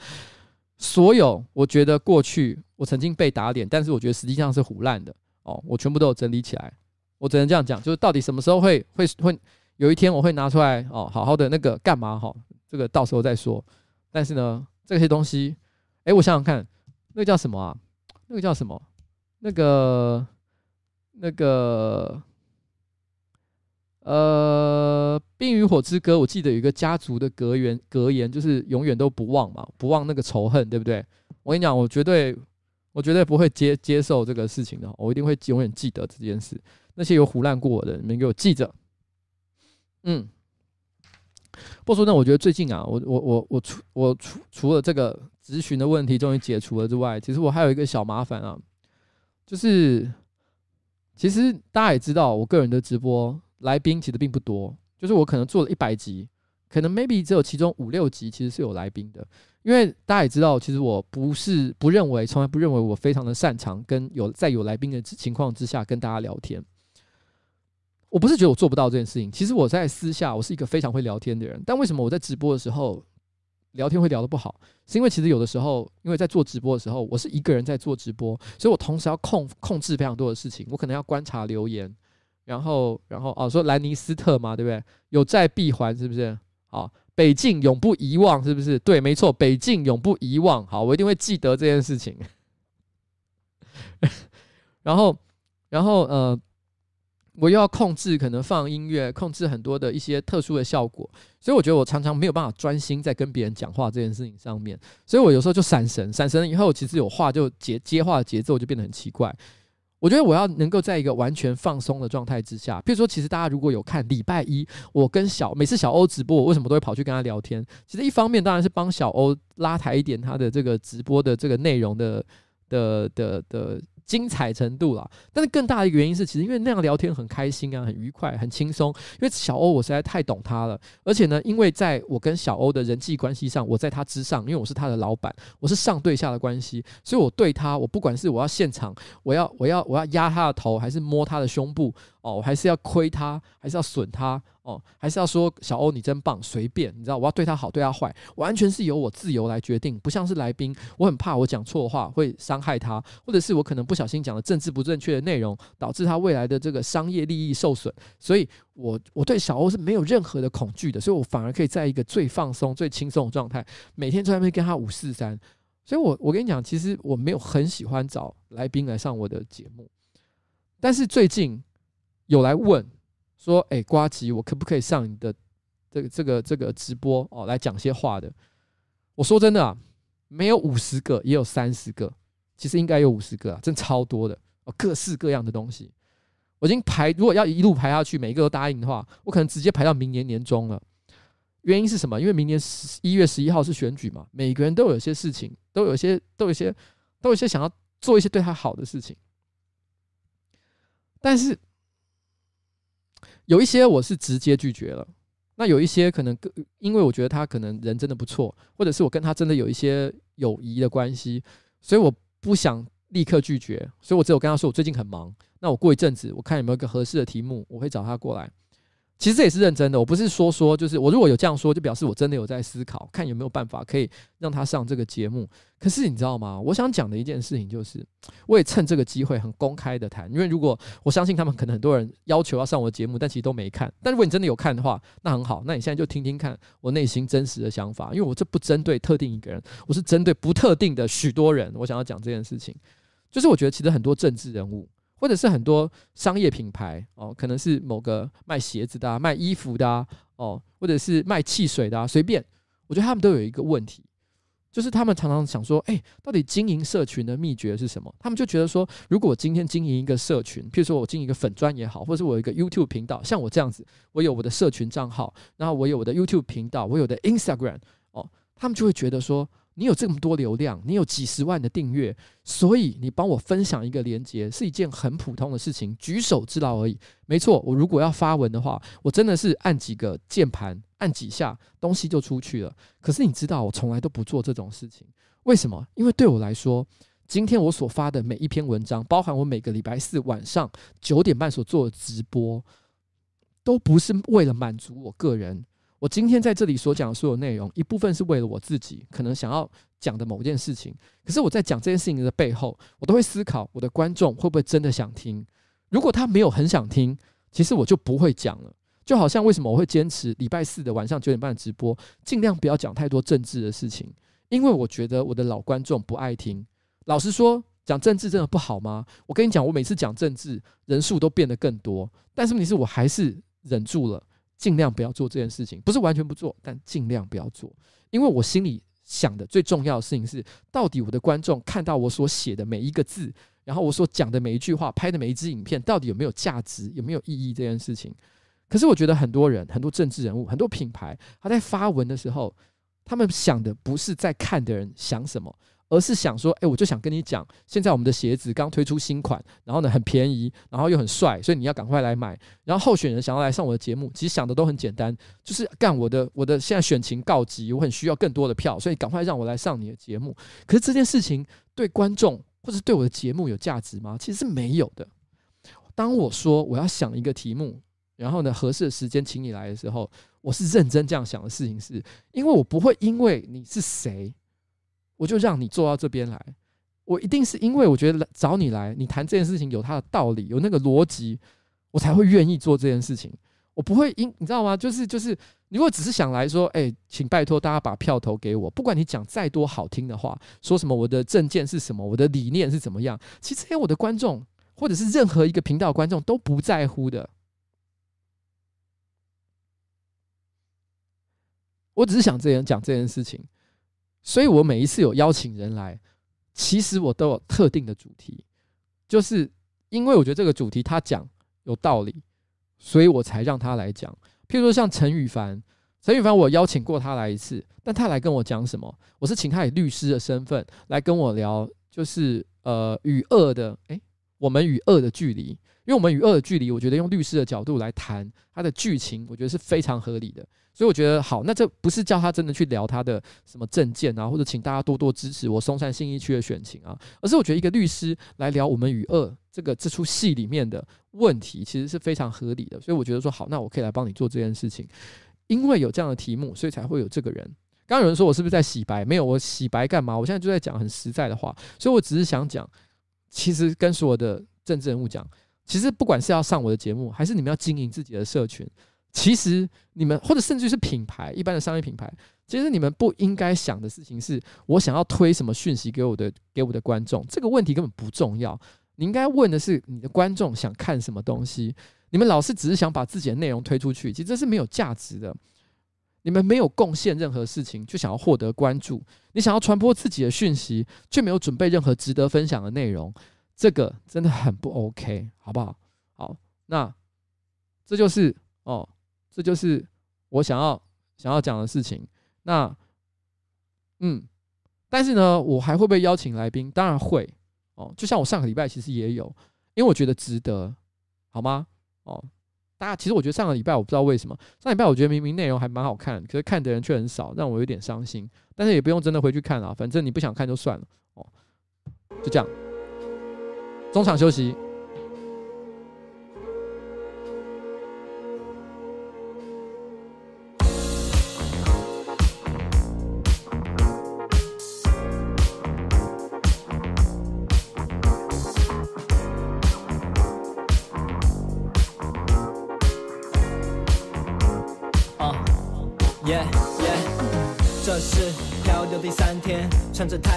所有我觉得过去我曾经被打脸，但是我觉得实际上是胡烂的哦，我全部都有整理起来。我只能这样讲，就是到底什么时候会会会。有一天我会拿出来哦，好好的那个干嘛哈？这个到时候再说。但是呢，这些东西，哎，我想想看，那个叫什么啊？那个叫什么？那个那个呃，《冰与火之歌》，我记得有一个家族的格言，格言就是永远都不忘嘛，不忘那个仇恨，对不对？我跟你讲，我绝对，我绝对不会接接受这个事情的，我一定会永远记得这件事。那些有胡乱过我的，你们给我记着。嗯，不说那，我觉得最近啊，我我我我除我除除了这个咨询的问题终于解除了之外，其实我还有一个小麻烦啊，就是其实大家也知道，我个人的直播来宾其实并不多，就是我可能做了一百集，可能 maybe 只有其中五六集其实是有来宾的，因为大家也知道，其实我不是不认为，从来不认为我非常的擅长跟有在有来宾的情况之下跟大家聊天。我不是觉得我做不到这件事情，其实我在私下我是一个非常会聊天的人，但为什么我在直播的时候聊天会聊得不好？是因为其实有的时候，因为在做直播的时候，我是一个人在做直播，所以我同时要控控制非常多的事情，我可能要观察留言，然后然后哦说兰尼斯特嘛，对不对？有债必还，是不是？好，北境永不遗忘，是不是？对，没错，北境永不遗忘。好，我一定会记得这件事情。然后，然后呃。我又要控制，可能放音乐，控制很多的一些特殊的效果，所以我觉得我常常没有办法专心在跟别人讲话这件事情上面，所以我有时候就闪神，闪神以后，其实有话就接接话的节奏就变得很奇怪。我觉得我要能够在一个完全放松的状态之下，比如说，其实大家如果有看礼拜一，我跟小每次小欧直播，我为什么都会跑去跟他聊天？其实一方面当然是帮小欧拉抬一点他的这个直播的这个内容的的的的。精彩程度啦，但是更大的一个原因是，其实因为那样聊天很开心啊，很愉快，很轻松。因为小欧我实在太懂他了，而且呢，因为在我跟小欧的人际关系上，我在他之上，因为我是他的老板，我是上对下的关系，所以我对他，我不管是我要现场，我要我要我要压他的头，还是摸他的胸部，哦，我还是要亏他，还是要损他。哦，还是要说小欧你真棒，随便，你知道我要对他好，对他坏，完全是由我自由来决定，不像是来宾，我很怕我讲错话会伤害他，或者是我可能不小心讲了政治不正确的内容，导致他未来的这个商业利益受损，所以我我对小欧是没有任何的恐惧的，所以我反而可以在一个最放松、最轻松的状态，每天在那边跟他五四三，所以我我跟你讲，其实我没有很喜欢找来宾来上我的节目，但是最近有来问。说，哎、欸，呱吉，我可不可以上你的这个这个这个直播哦，来讲些话的？我说真的啊，没有五十个，也有三十个，其实应该有五十个啊，真超多的哦，各式各样的东西，我已经排，如果要一路排下去，每一个都答应的话，我可能直接排到明年年中了。原因是什么？因为明年十一月十一号是选举嘛，每个人都有些事情，都有些，都有些，都有些想要做一些对他好的事情，但是。有一些我是直接拒绝了，那有一些可能因为我觉得他可能人真的不错，或者是我跟他真的有一些友谊的关系，所以我不想立刻拒绝，所以我只有跟他说我最近很忙，那我过一阵子我看有没有一个合适的题目，我会找他过来。其实这也是认真的，我不是说说，就是我如果有这样说，就表示我真的有在思考，看有没有办法可以让他上这个节目。可是你知道吗？我想讲的一件事情就是，我也趁这个机会很公开的谈，因为如果我相信他们可能很多人要求要上我的节目，但其实都没看。但如果你真的有看的话，那很好，那你现在就听听看我内心真实的想法，因为我这不针对特定一个人，我是针对不特定的许多人。我想要讲这件事情，就是我觉得其实很多政治人物。或者是很多商业品牌哦，可能是某个卖鞋子的、啊、卖衣服的、啊、哦，或者是卖汽水的、啊，随便。我觉得他们都有一个问题，就是他们常常想说，哎，到底经营社群的秘诀是什么？他们就觉得说，如果我今天经营一个社群，譬如说我经营一个粉专也好，或者是我有一个 YouTube 频道，像我这样子，我有我的社群账号，然后我有我的 YouTube 频道，我有的 Instagram，哦，他们就会觉得说。你有这么多流量，你有几十万的订阅，所以你帮我分享一个链接是一件很普通的事情，举手之劳而已。没错，我如果要发文的话，我真的是按几个键盘，按几下，东西就出去了。可是你知道，我从来都不做这种事情，为什么？因为对我来说，今天我所发的每一篇文章，包含我每个礼拜四晚上九点半所做的直播，都不是为了满足我个人。我今天在这里所讲的所有内容，一部分是为了我自己可能想要讲的某件事情。可是我在讲这件事情的背后，我都会思考我的观众会不会真的想听。如果他没有很想听，其实我就不会讲了。就好像为什么我会坚持礼拜四的晚上九点半直播，尽量不要讲太多政治的事情，因为我觉得我的老观众不爱听。老实说，讲政治真的不好吗？我跟你讲，我每次讲政治，人数都变得更多，但是问题是我还是忍住了。尽量不要做这件事情，不是完全不做，但尽量不要做，因为我心里想的最重要的事情是，到底我的观众看到我所写的每一个字，然后我所讲的每一句话，拍的每一支影片，到底有没有价值，有没有意义这件事情。可是我觉得很多人、很多政治人物、很多品牌，他在发文的时候，他们想的不是在看的人想什么。而是想说，哎，我就想跟你讲，现在我们的鞋子刚推出新款，然后呢很便宜，然后又很帅，所以你要赶快来买。然后候选人想要来上我的节目，其实想的都很简单，就是干我的我的现在选情告急，我很需要更多的票，所以赶快让我来上你的节目。可是这件事情对观众或者对我的节目有价值吗？其实是没有的。当我说我要想一个题目，然后呢合适的时间请你来的时候，我是认真这样想的事情是，是因为我不会因为你是谁。我就让你坐到这边来，我一定是因为我觉得找你来，你谈这件事情有它的道理，有那个逻辑，我才会愿意做这件事情。我不会因你知道吗？就是就是，如果只是想来说，哎，请拜托大家把票投给我，不管你讲再多好听的话，说什么我的政见是什么，我的理念是怎么样，其实连我的观众或者是任何一个频道观众都不在乎的。我只是想这样讲这件事情。所以我每一次有邀请人来，其实我都有特定的主题，就是因为我觉得这个主题他讲有道理，所以我才让他来讲。譬如说像陈羽凡，陈羽凡我邀请过他来一次，但他来跟我讲什么？我是请他以律师的身份来跟我聊，就是呃与恶的，诶，我们与恶的距离，因为我们与恶的距离，我觉得用律师的角度来谈他的剧情，我觉得是非常合理的。所以我觉得好，那这不是叫他真的去聊他的什么政见啊，或者请大家多多支持我松山信义区的选情啊，而是我觉得一个律师来聊我们与恶这个这出戏里面的问题，其实是非常合理的。所以我觉得说好，那我可以来帮你做这件事情，因为有这样的题目，所以才会有这个人。刚刚有人说我是不是在洗白？没有，我洗白干嘛？我现在就在讲很实在的话，所以我只是想讲，其实跟所有的政治人物讲，其实不管是要上我的节目，还是你们要经营自己的社群。其实你们或者甚至是品牌，一般的商业品牌，其实你们不应该想的事情是，我想要推什么讯息给我的给我的观众，这个问题根本不重要。你应该问的是你的观众想看什么东西。你们老是只是想把自己的内容推出去，其实这是没有价值的。你们没有贡献任何事情，就想要获得关注。你想要传播自己的讯息，却没有准备任何值得分享的内容，这个真的很不 OK，好不好？好，那这就是哦。这就是我想要想要讲的事情。那，嗯，但是呢，我还会不会邀请来宾？当然会哦。就像我上个礼拜其实也有，因为我觉得值得，好吗？哦，大家其实我觉得上个礼拜我不知道为什么，上礼拜我觉得明明内容还蛮好看，可是看的人却很少，让我有点伤心。但是也不用真的回去看了，反正你不想看就算了哦。就这样，中场休息。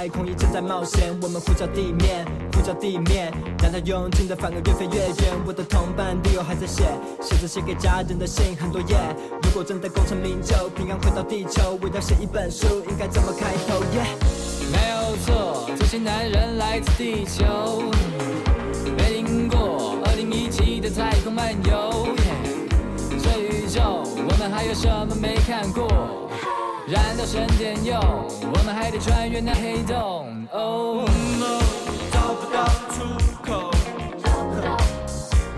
太空衣正在冒险。我们呼叫地面，呼叫地面，让它用尽的反而越飞越远。我的同伴队友还在写，写着写给家人的信，很多页。如果真的功成名就，平安回到地球，我要写一本书，应该怎么开头？Yeah，没有错，这些男人来自地球，没听过2017的太空漫游。耶这宇宙，我们还有什么没看过？燃料省电用，我们还得穿越那黑洞。oh, no，找不到出口，找不到。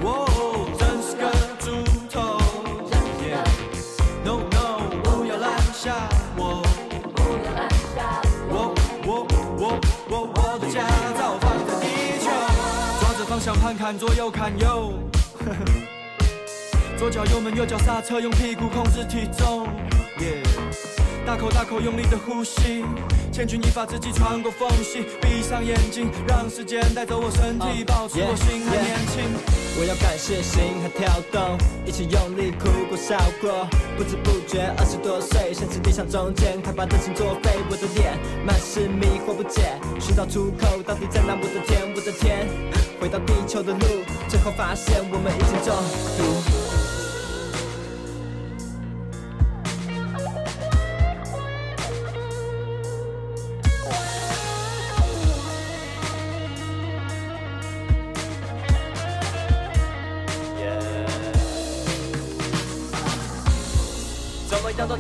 哦、oh，真是个猪头。No no，不要拦下我，不要拦下我。我我我我我的驾照放在地球，抓着方向盘看左右看右，左脚油门右脚刹车，用屁股控制体重。大口大口用力的呼吸，千钧一发之际穿过缝隙，闭上眼睛，让时间带走我身体，保持我心还年轻。Uh. 我要感谢心还跳动，一起用力哭过笑过，不知不觉二十多岁，像是理想中间，快把热情作废。我的脸满是迷惑不解，寻找出口到底在哪？我的天，我的天，回到地球的路，最后发现我们已经中毒。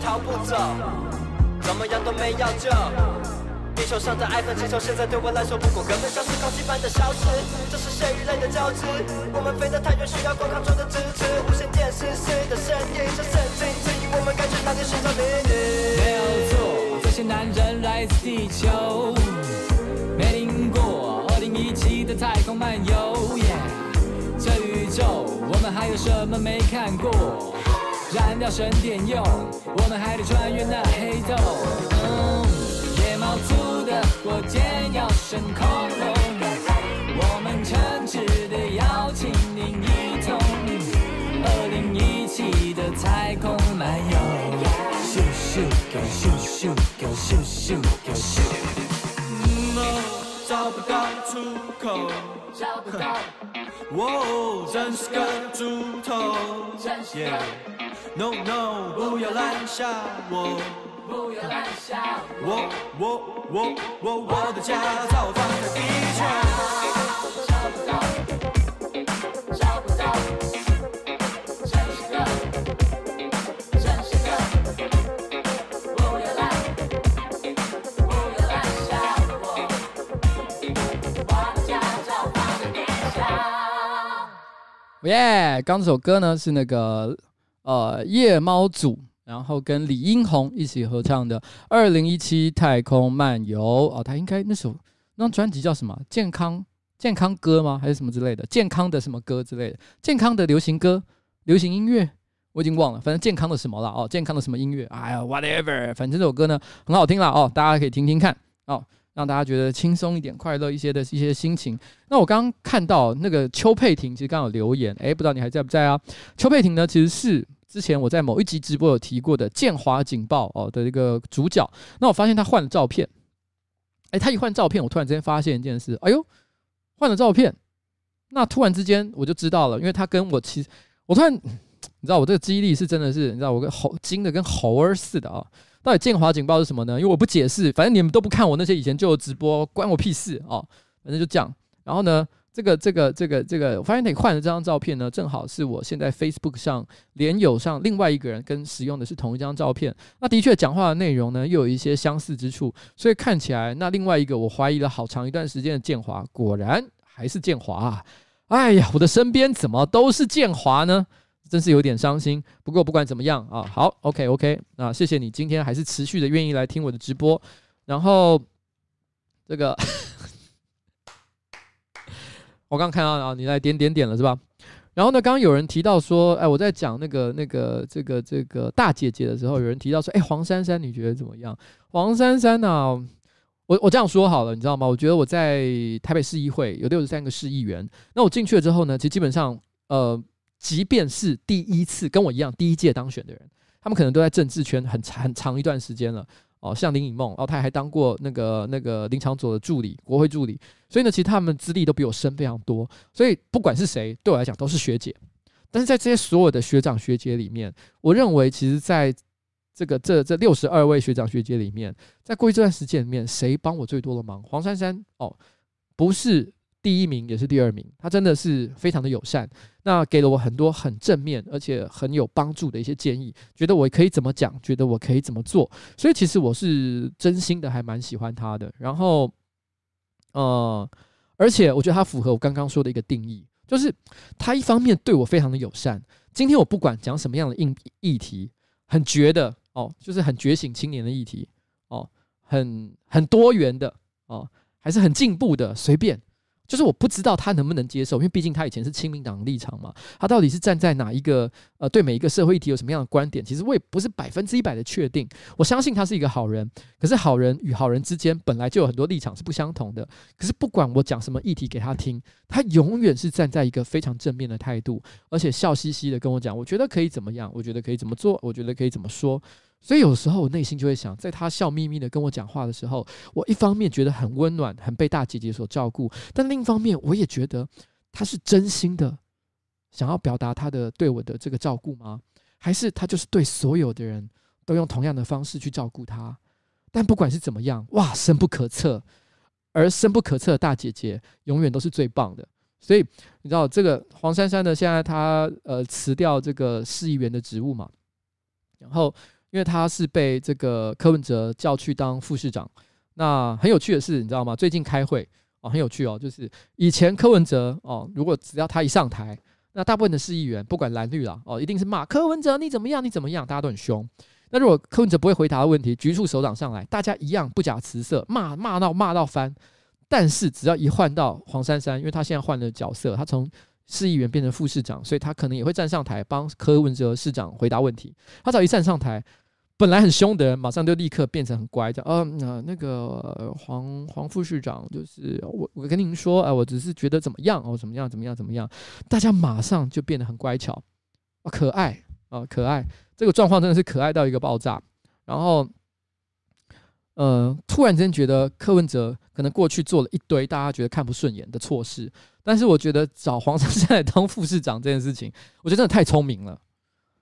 逃不走，怎么样都没要救。地球上的爱恨情仇，现在对我来说不过根本像是空气般的消失。这是谁与泪的交织？我们飞得太远，需要光靠中的支持。无线电视似的声音，像神经指引我们该去哪里寻找秘密。没有错，这些男人来自地球，没听过2017的太空漫游。耶这宇宙，我们还有什么没看过？燃料省点用，我们还得穿越那黑洞。嗯，野猫族的火箭要升空，我们诚挚的邀请您一同。二零一七的太空漫游，咻咻咻咻咻咻咻咻。嗯，找不到出口，找不到。哦，真是个猪头。Yeah. No no，不要拦下我，不要拦下我，我我我我我的驾照放在地球。找不到，耶，刚这首歌呢是那个。呃，夜猫组，然后跟李英宏一起合唱的《二零一七太空漫游》哦，他应该那首那张专辑叫什么？健康健康歌吗？还是什么之类的？健康的什么歌之类的？健康的流行歌、流行音乐，我已经忘了。反正健康的什么了哦，健康的什么音乐？哎呀，whatever，反正这首歌呢很好听啦哦，大家可以听听看哦，让大家觉得轻松一点、快乐一些的一些心情。那我刚刚看到那个邱佩婷，其实刚有留言，哎，不知道你还在不在啊？邱佩婷呢，其实是。之前我在某一集直播有提过的《剑华警报》哦的一个主角，那我发现他换了照片，哎，他一换照片，我突然之间发现一件事，哎呦，换了照片，那突然之间我就知道了，因为他跟我其实，我突然你知道我这个记忆力是真的是，你知道我跟猴精的跟猴儿似的啊，到底《建华警报》是什么呢？因为我不解释，反正你们都不看我那些以前旧直播，关我屁事哦，反正就这样，然后呢？这个这个这个这个，我发现你换的这张照片呢，正好是我现在 Facebook 上连友上另外一个人跟使用的是同一张照片。那的确讲话的内容呢，又有一些相似之处，所以看起来那另外一个我怀疑了好长一段时间的建华，果然还是建华啊！哎呀，我的身边怎么都是建华呢？真是有点伤心。不过不管怎么样啊，好，OK OK，那谢谢你今天还是持续的愿意来听我的直播，然后这个。我刚看到啊，你来点点点了是吧？然后呢，刚刚有人提到说，哎，我在讲那个那个这个这个大姐姐的时候，有人提到说，哎，黄珊珊，你觉得怎么样？黄珊珊呢？我我这样说好了，你知道吗？我觉得我在台北市议会有六十三个市议员，那我进去了之后呢，其实基本上，呃，即便是第一次跟我一样第一届当选的人，他们可能都在政治圈很长很长一段时间了。哦，像林颖梦，哦，他还当过那个那个林长佐的助理，国会助理，所以呢，其实他们资历都比我深非常多，所以不管是谁，对我来讲都是学姐。但是在这些所有的学长学姐里面，我认为其实在这个这这六十二位学长学姐里面，在过去这段时间里面，谁帮我最多的忙？黄珊珊哦，不是第一名，也是第二名，他真的是非常的友善，那给了我很多很正面而且很有帮助的一些建议，觉得我可以怎么讲，觉得我可以怎么做，所以其实我是真心的还蛮喜欢他的。然后，呃，而且我觉得他符合我刚刚说的一个定义。就是他一方面对我非常的友善，今天我不管讲什么样的议议题，很绝的哦，就是很觉醒青年的议题哦，很很多元的哦，还是很进步的，随便。就是我不知道他能不能接受，因为毕竟他以前是亲民党立场嘛，他到底是站在哪一个呃，对每一个社会议题有什么样的观点？其实我也不是百分之一百的确定。我相信他是一个好人，可是好人与好人之间本来就有很多立场是不相同的。可是不管我讲什么议题给他听，他永远是站在一个非常正面的态度，而且笑嘻嘻的跟我讲，我觉得可以怎么样，我觉得可以怎么做，我觉得可以怎么说。所以有时候我内心就会想，在他笑眯眯的跟我讲话的时候，我一方面觉得很温暖，很被大姐姐所照顾，但另一方面我也觉得他是真心的想要表达他的对我的这个照顾吗？还是他就是对所有的人都用同样的方式去照顾他？但不管是怎么样，哇，深不可测，而深不可测的大姐姐永远都是最棒的。所以你知道这个黄珊珊呢，现在她呃辞掉这个市议员的职务嘛，然后。因为他是被这个柯文哲叫去当副市长，那很有趣的是，你知道吗？最近开会哦，很有趣哦，就是以前柯文哲哦，如果只要他一上台，那大部分的市议员不管蓝绿啦哦，一定是骂柯文哲你怎么样你怎么样，大家都很凶。那如果柯文哲不会回答的问题，举出手掌上来，大家一样不假辞色，骂骂到骂到翻。但是只要一换到黄珊珊，因为他现在换了角色，他从市议员变成副市长，所以他可能也会站上台帮柯文哲市长回答问题。他只要一站上台。本来很凶的人，马上就立刻变成很乖的。嗯、呃，那个黄黄副市长，就是我，我跟您说，哎，我只是觉得怎么样哦，怎么样，怎么样，怎么样，大家马上就变得很乖巧，可爱啊，可爱。这个状况真的是可爱到一个爆炸。然后，呃，突然间觉得柯文哲可能过去做了一堆大家觉得看不顺眼的错事，但是我觉得找黄珊珊来当副市长这件事情，我觉得真的太聪明了。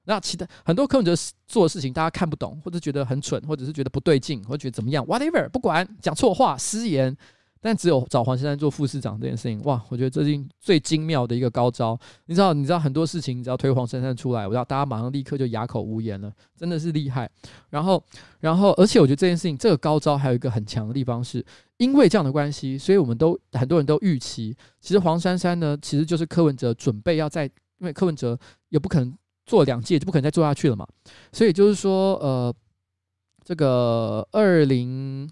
那其他很多柯文哲做的事情，大家看不懂，或者觉得很蠢，或者是觉得不对劲，或者觉得怎么样，whatever，不管讲错话、失言，但只有找黄珊珊做副市长这件事情，哇，我觉得这是最精妙的一个高招。你知道，你知道很多事情，你只要推黄珊珊出来，我知道大家马上立刻就哑口无言了，真的是厉害。然后，然后，而且我觉得这件事情，这个高招还有一个很强的地方是，因为这样的关系，所以我们都很多人都预期，其实黄珊珊呢，其实就是柯文哲准备要在，因为柯文哲也不可能。做两届就不可能再做下去了嘛，所以就是说，呃，这个二零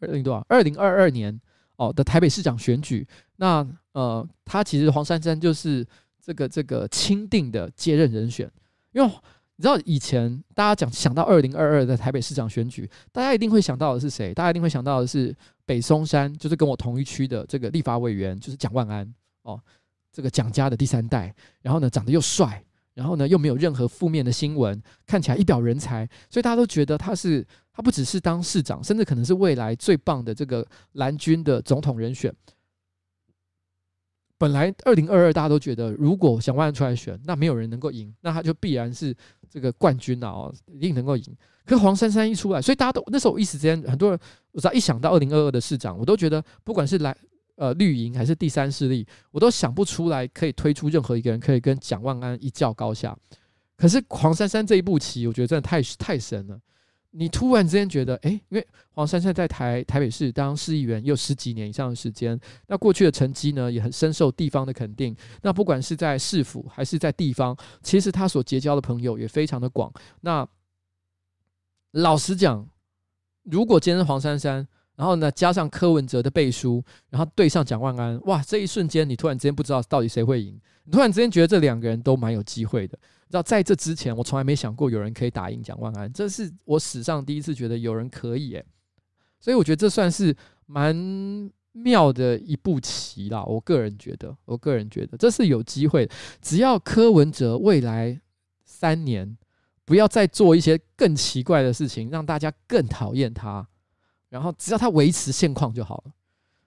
二零多少？二零二二年哦的台北市长选举，那呃，他其实黄珊珊就是这个这个钦定的接任人选，因为你知道以前大家讲想到二零二二的台北市长选举，大家一定会想到的是谁？大家一定会想到的是北松山，就是跟我同一区的这个立法委员，就是蒋万安哦，这个蒋家的第三代，然后呢，长得又帅。然后呢，又没有任何负面的新闻，看起来一表人才，所以大家都觉得他是他不只是当市长，甚至可能是未来最棒的这个蓝军的总统人选。本来二零二二大家都觉得，如果想万出来选，那没有人能够赢，那他就必然是这个冠军啊，哦，一定能够赢。可是黄珊珊一出来，所以大家都那时候一时之间，很多人我只要一想到二零二二的市长，我都觉得不管是来。呃，绿营还是第三势力，我都想不出来可以推出任何一个人可以跟蒋万安一较高下。可是黄珊珊这一步棋，我觉得真的太太神了。你突然之间觉得，哎，因为黄珊珊在台台北市当市议员也有十几年以上的时间，那过去的成绩呢也很深受地方的肯定。那不管是在市府还是在地方，其实他所结交的朋友也非常的广。那老实讲，如果今天黄珊珊。然后呢，加上柯文哲的背书，然后对上蒋万安，哇！这一瞬间，你突然之间不知道到底谁会赢，你突然之间觉得这两个人都蛮有机会的。你知道，在这之前，我从来没想过有人可以打赢蒋万安，这是我史上第一次觉得有人可以诶。所以我觉得这算是蛮妙的一步棋啦。我个人觉得，我个人觉得这是有机会，只要柯文哲未来三年不要再做一些更奇怪的事情，让大家更讨厌他。然后只要他维持现况就好了。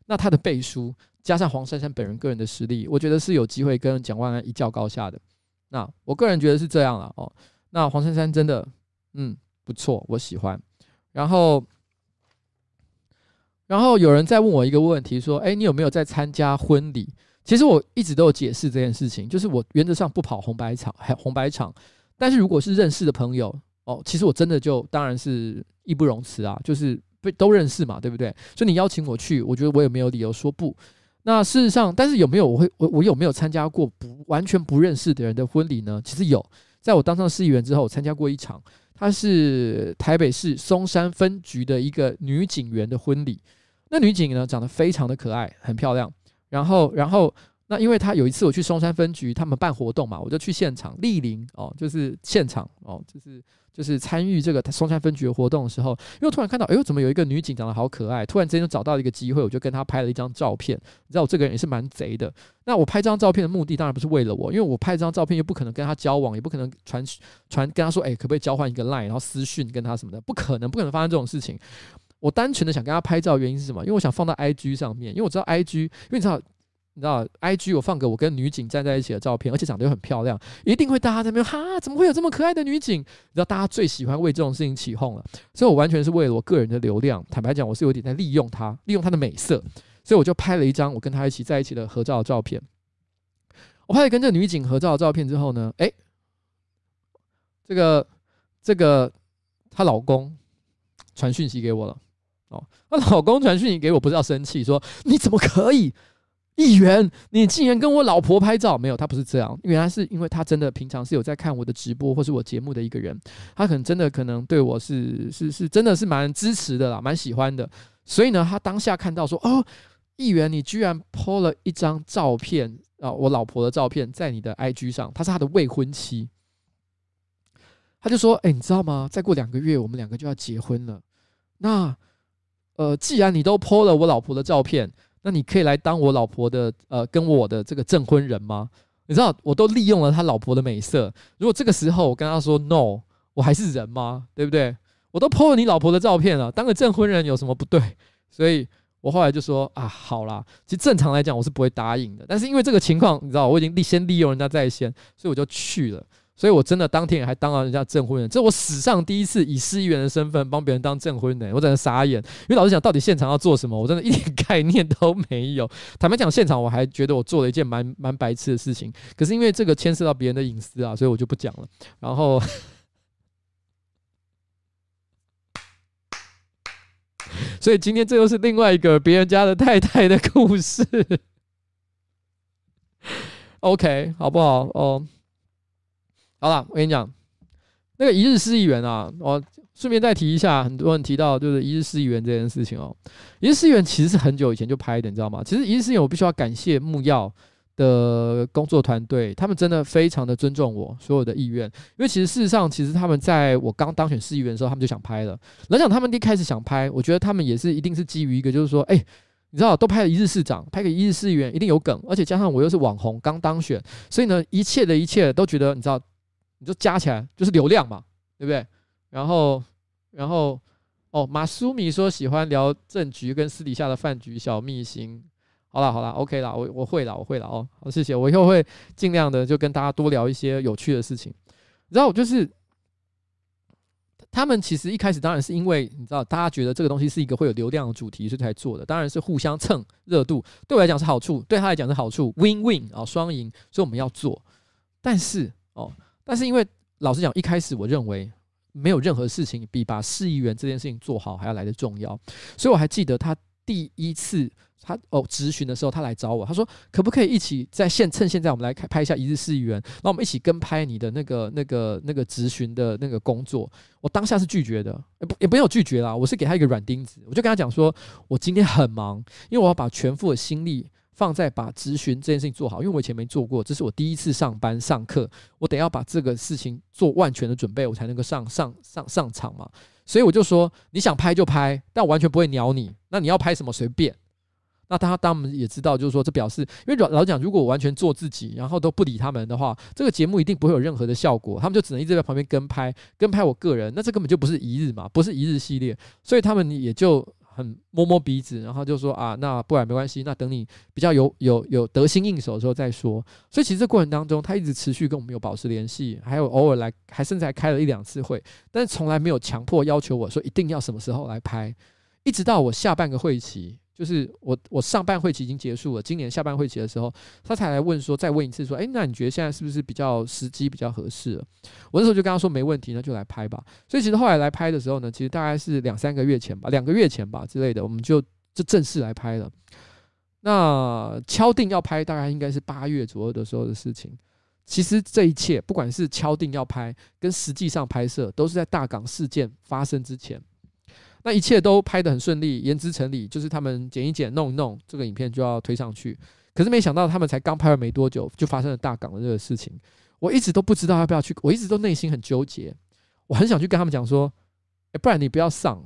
那他的背书加上黄珊珊本人个人的实力，我觉得是有机会跟蒋万安一较高下的。那我个人觉得是这样了哦。那黄珊珊真的，嗯，不错，我喜欢。然后，然后有人在问我一个问题，说：“哎，你有没有在参加婚礼？”其实我一直都有解释这件事情，就是我原则上不跑红白场，还红白场。但是如果是认识的朋友哦，其实我真的就当然是义不容辞啊，就是被都认识嘛，对不对？所以你邀请我去，我觉得我也没有理由说不。那事实上，但是有没有我会我我有没有参加过不完全不认识的人的婚礼呢？其实有，在我当上市议员之后，我参加过一场，他是台北市松山分局的一个女警员的婚礼。那女警呢，长得非常的可爱，很漂亮。然后，然后，那因为他有一次我去松山分局，他们办活动嘛，我就去现场莅临哦，就是现场哦，就是就是参与这个松山分局的活动的时候，因为突然看到，哎呦，怎么有一个女警长得好可爱？突然之间就找到一个机会，我就跟她拍了一张照片。你知道我这个人也是蛮贼的。那我拍这张照片的目的当然不是为了我，因为我拍这张照片又不可能跟她交往，也不可能传传跟她说，哎，可不可以交换一个 line，然后私讯跟她什么的，不可能，不可能发生这种事情。我单纯的想跟她拍照，原因是什么？因为我想放到 IG 上面，因为我知道 IG，因为你知道。你知道，IG 我放个我跟女警站在一起的照片，而且长得又很漂亮，一定会大家在那边哈，怎么会有这么可爱的女警？你知道，大家最喜欢为这种事情起哄了，所以我完全是为了我个人的流量。坦白讲，我是有点在利用她，利用她的美色，所以我就拍了一张我跟她一起在一起的合照的照片。我拍了跟这女警合照的照片之后呢，诶，这个这个她老公传讯息给我了，哦，她老公传讯息给我，不是要生气，说你怎么可以？议员，你竟然跟我老婆拍照？没有，他不是这样。原来是因为他真的平常是有在看我的直播或是我节目的一个人，他可能真的可能对我是是是真的是蛮支持的啦，蛮喜欢的。所以呢，他当下看到说：“哦，议员，你居然 po 了一张照片啊，我老婆的照片在你的 IG 上，他是他的未婚妻。”他就说：“哎，你知道吗？再过两个月，我们两个就要结婚了。那呃，既然你都 po 了我老婆的照片。”那你可以来当我老婆的呃，跟我的这个证婚人吗？你知道我都利用了他老婆的美色。如果这个时候我跟他说 no，我还是人吗？对不对？我都 po 了你老婆的照片了，当个证婚人有什么不对？所以我后来就说啊，好啦，其实正常来讲我是不会答应的，但是因为这个情况，你知道我已经利先利用人家在先，所以我就去了。所以，我真的当天还当了人家证婚人，这是我史上第一次以市议员的身份帮别人当证婚人，我真的傻眼。因为老实讲，到底现场要做什么，我真的一点概念都没有。坦白讲，现场我还觉得我做了一件蛮蛮白痴的事情，可是因为这个牵涉到别人的隐私啊，所以我就不讲了。然后，所以今天这又是另外一个别人家的太太的故事。OK，好不好？哦。好了，我跟你讲，那个一日市议员啊，我顺便再提一下，很多人提到就是一日市议员这件事情哦。一日市议员其实是很久以前就拍的，你知道吗？其实一日市议员我必须要感谢木曜的工作团队，他们真的非常的尊重我所有的意愿，因为其实事实上，其实他们在我刚当选市议员的时候，他们就想拍了。来讲他们一开始想拍，我觉得他们也是一定是基于一个，就是说，哎。你知道，都拍了一日市长，拍个一日市议员，一定有梗，而且加上我又是网红，刚当选，所以呢，一切的一切都觉得，你知道。你就加起来就是流量嘛，对不对？然后，然后，哦，马苏米说喜欢聊政局跟私底下的饭局小秘辛。好了，好了，OK 了，我我会了，我会了哦。好，谢谢，我以后会尽量的就跟大家多聊一些有趣的事情。然后就是他们其实一开始当然是因为你知道，大家觉得这个东西是一个会有流量的主题，所以才做的。当然是互相蹭热度，对我来讲是好处，对他来讲是好处，win win 啊，双赢，所以我们要做。但是哦。但是因为老实讲，一开始我认为没有任何事情比把市议员这件事情做好还要来得重要，所以我还记得他第一次他哦质询的时候，他来找我，他说可不可以一起在现趁现在我们来开拍一下一日市议员，那我们一起跟拍你的那个那个那个质询的那个工作。我当下是拒绝的，也不也没有拒绝啦，我是给他一个软钉子，我就跟他讲说，我今天很忙，因为我要把全副的心力。放在把咨询这件事情做好，因为我以前没做过，这是我第一次上班上课，我得要把这个事情做万全的准备，我才能够上上上上场嘛。所以我就说，你想拍就拍，但我完全不会鸟你。那你要拍什么随便。那他当然也知道，就是说这表示，因为老老讲，如果我完全做自己，然后都不理他们的话，这个节目一定不会有任何的效果，他们就只能一直在旁边跟拍，跟拍我个人，那这根本就不是一日嘛，不是一日系列，所以他们也就很摸摸鼻子，然后就说啊，那不然没关系，那等你比较有有有得心应手的时候再说。所以其实这过程当中，他一直持续跟我们有保持联系，还有偶尔来，还甚至还开了一两次会，但是从来没有强迫要求我说一定要什么时候来拍，一直到我下半个会期。就是我，我上半会期已经结束了，今年下半会期的时候，他才来问说，再问一次说，诶，那你觉得现在是不是比较时机比较合适？我那时候就跟他说没问题，那就来拍吧。所以其实后来来拍的时候呢，其实大概是两三个月前吧，两个月前吧之类的，我们就就正式来拍了。那敲定要拍，大概应该是八月左右的时候的事情。其实这一切，不管是敲定要拍，跟实际上拍摄，都是在大港事件发生之前。那一切都拍得很顺利，言之成理，就是他们剪一剪、弄一弄，这个影片就要推上去。可是没想到，他们才刚拍完没多久，就发生了大港的这个事情。我一直都不知道要不要去，我一直都内心很纠结。我很想去跟他们讲说，哎，不然你不要上，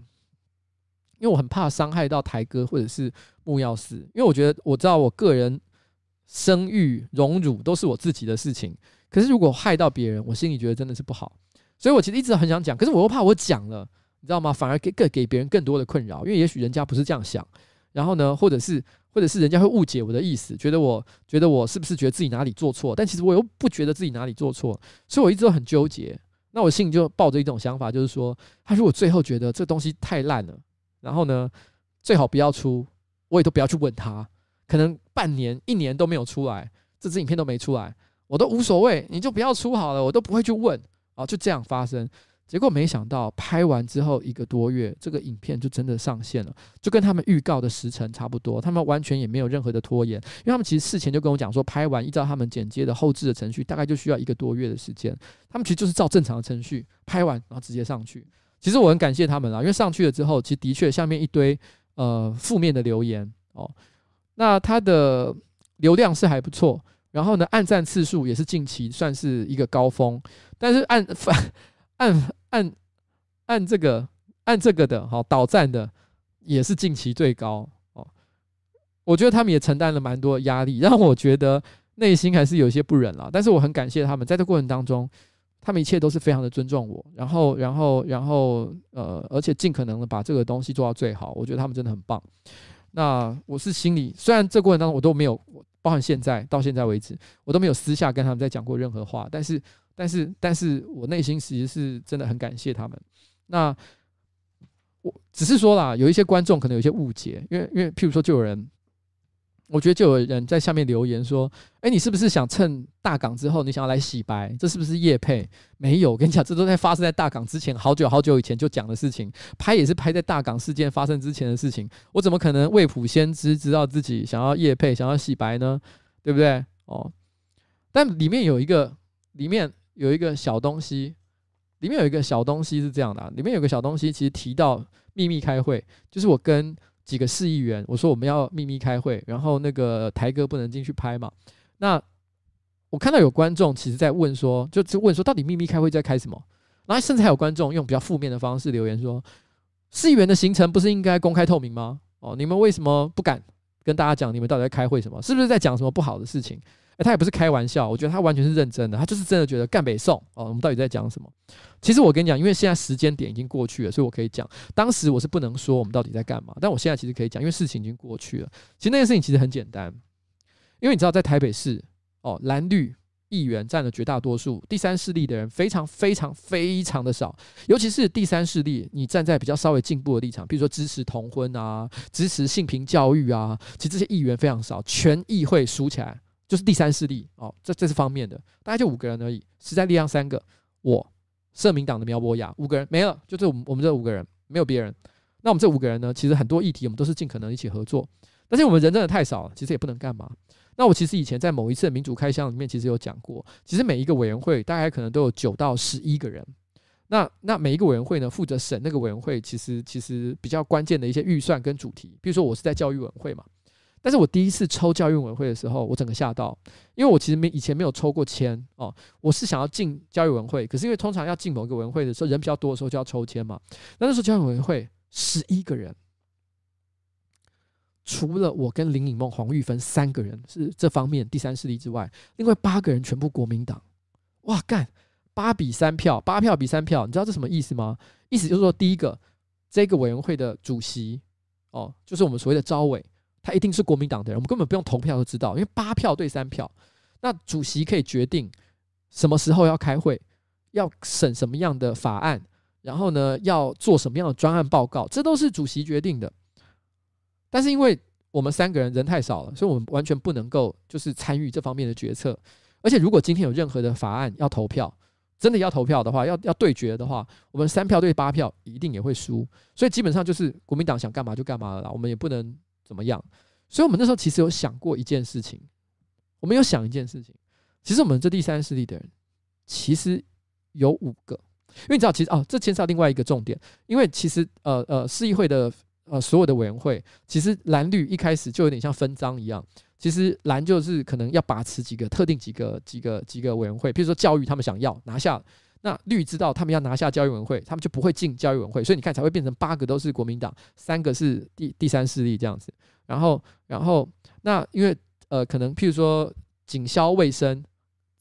因为我很怕伤害到台哥或者是木曜四，因为我觉得我知道我个人声誉荣辱都是我自己的事情。可是如果害到别人，我心里觉得真的是不好。所以我其实一直很想讲，可是我又怕我讲了。你知道吗？反而给更给别人更多的困扰，因为也许人家不是这样想，然后呢，或者是或者是人家会误解我的意思，觉得我觉得我是不是觉得自己哪里做错？但其实我又不觉得自己哪里做错，所以我一直都很纠结。那我心里就抱着一种想法，就是说，他如果最后觉得这东西太烂了，然后呢，最好不要出，我也都不要去问他。可能半年、一年都没有出来，这支影片都没出来，我都无所谓，你就不要出好了，我都不会去问。啊，就这样发生。结果没想到，拍完之后一个多月，这个影片就真的上线了，就跟他们预告的时程差不多。他们完全也没有任何的拖延，因为他们其实事前就跟我讲说，拍完依照他们剪接的后制的程序，大概就需要一个多月的时间。他们其实就是照正常的程序拍完，然后直接上去。其实我很感谢他们啦，因为上去了之后，其实的确下面一堆呃负面的留言哦，那它的流量是还不错，然后呢，按赞次数也是近期算是一个高峰，但是按反 按。按按这个按这个的好导赞的也是近期最高哦，我觉得他们也承担了蛮多压力，让我觉得内心还是有些不忍了。但是我很感谢他们，在这过程当中，他们一切都是非常的尊重我，然后然后然后呃，而且尽可能的把这个东西做到最好。我觉得他们真的很棒。那我是心里虽然这过程当中我都没有，包含现在到现在为止，我都没有私下跟他们在讲过任何话，但是。但是，但是我内心其实是真的很感谢他们。那我只是说啦，有一些观众可能有些误解，因为因为譬如说，就有人，我觉得就有人在下面留言说：“哎，你是不是想趁大港之后，你想要来洗白？这是不是叶配？”没有，我跟你讲，这都在发生在大港之前，好久好久以前就讲的事情。拍也是拍在大港事件发生之前的事情。我怎么可能未卜先知，知道自己想要叶配，想要洗白呢？对不对？哦，但里面有一个，里面。有一个小东西，里面有一个小东西是这样的啊，里面有个小东西，其实提到秘密开会，就是我跟几个市议员，我说我们要秘密开会，然后那个台哥不能进去拍嘛。那我看到有观众其实在问说，就就问说，到底秘密开会在开什么？然后甚至还有观众用比较负面的方式留言说，市议员的行程不是应该公开透明吗？哦，你们为什么不敢跟大家讲你们到底在开会什么？是不是在讲什么不好的事情？欸、他也不是开玩笑，我觉得他完全是认真的，他就是真的觉得干北宋哦，我们到底在讲什么？其实我跟你讲，因为现在时间点已经过去了，所以我可以讲，当时我是不能说我们到底在干嘛，但我现在其实可以讲，因为事情已经过去了。其实那件事情其实很简单，因为你知道，在台北市哦，蓝绿议员占了绝大多数，第三势力的人非常非常非常的少，尤其是第三势力，你站在比较稍微进步的立场，比如说支持同婚啊，支持性平教育啊，其实这些议员非常少，全议会数起来。就是第三势力哦，这这是方面的，大概就五个人而已。实在力量三个，我社民党的苗博雅五个人没了，就这我们我们这五个人没有别人。那我们这五个人呢，其实很多议题我们都是尽可能一起合作，但是我们人真的太少了，其实也不能干嘛。那我其实以前在某一次的民主开箱里面，其实有讲过，其实每一个委员会大概可能都有九到十一个人。那那每一个委员会呢，负责审那个委员会，其实其实比较关键的一些预算跟主题，比如说我是在教育委员会嘛。但是我第一次抽教育委员会的时候，我整个吓到，因为我其实没以前没有抽过签哦。我是想要进教育委员会，可是因为通常要进某个委员会的时候，人比较多的时候就要抽签嘛。那那时候教育委员会十一个人，除了我跟林颖梦、黄玉芬三个人是这方面第三势力之外，另外八个人全部国民党。哇，干八比三票，八票比三票，你知道这什么意思吗？意思就是说，第一个这个委员会的主席哦，就是我们所谓的招委，他一定是国民党的人，我们根本不用投票都知道，因为八票对三票，那主席可以决定什么时候要开会，要审什么样的法案，然后呢，要做什么样的专案报告，这都是主席决定的。但是因为我们三个人人太少了，所以我们完全不能够就是参与这方面的决策。而且如果今天有任何的法案要投票，真的要投票的话，要要对决的话，我们三票对八票一定也会输。所以基本上就是国民党想干嘛就干嘛了啦，我们也不能怎么样。所以我们那时候其实有想过一件事情，我们有想一件事情，其实我们这第三势力的人其实有五个，因为你知道，其实哦，这牵涉到另外一个重点，因为其实呃呃市议会的。呃，所有的委员会其实蓝绿一开始就有点像分赃一样。其实蓝就是可能要把持几个特定几个几个几个委员会，比如说教育，他们想要拿下，那绿知道他们要拿下教育委员会，他们就不会进教育委员会，所以你看才会变成八个都是国民党，三个是第第三势力这样子。然后，然后那因为呃，可能譬如说警消卫生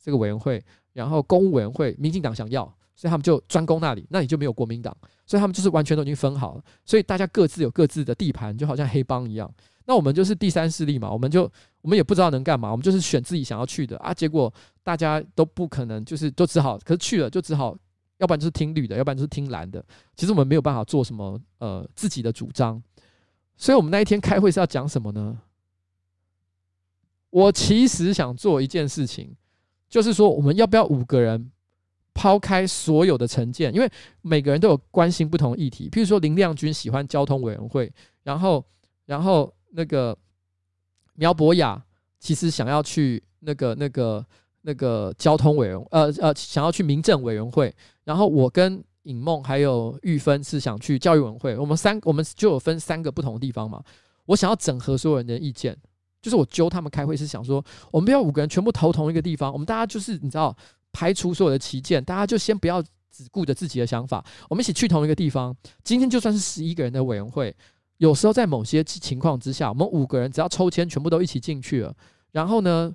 这个委员会，然后公务委员会，民进党想要，所以他们就专攻那里，那里就没有国民党。所以他们就是完全都已经分好了，所以大家各自有各自的地盘，就好像黑帮一样。那我们就是第三势力嘛，我们就我们也不知道能干嘛，我们就是选自己想要去的啊。结果大家都不可能，就是都只好，可是去了就只好，要不然就是听绿的，要不然就是听蓝的。其实我们没有办法做什么呃自己的主张。所以我们那一天开会是要讲什么呢？我其实想做一件事情，就是说我们要不要五个人？抛开所有的成见，因为每个人都有关心不同议题。譬如说林亮君喜欢交通委员会，然后，然后那个苗博雅其实想要去那个、那个、那个交通委员，呃呃，想要去民政委员会。然后我跟尹梦还有玉芬是想去教育委员会。我们三我们就有分三个不同的地方嘛。我想要整合所有人的意见，就是我揪他们开会是想说，我们不要五个人全部投同一个地方，我们大家就是你知道。排除所有的歧见，大家就先不要只顾着自己的想法，我们一起去同一个地方。今天就算是十一个人的委员会，有时候在某些情况之下，我们五个人只要抽签，全部都一起进去了。然后呢，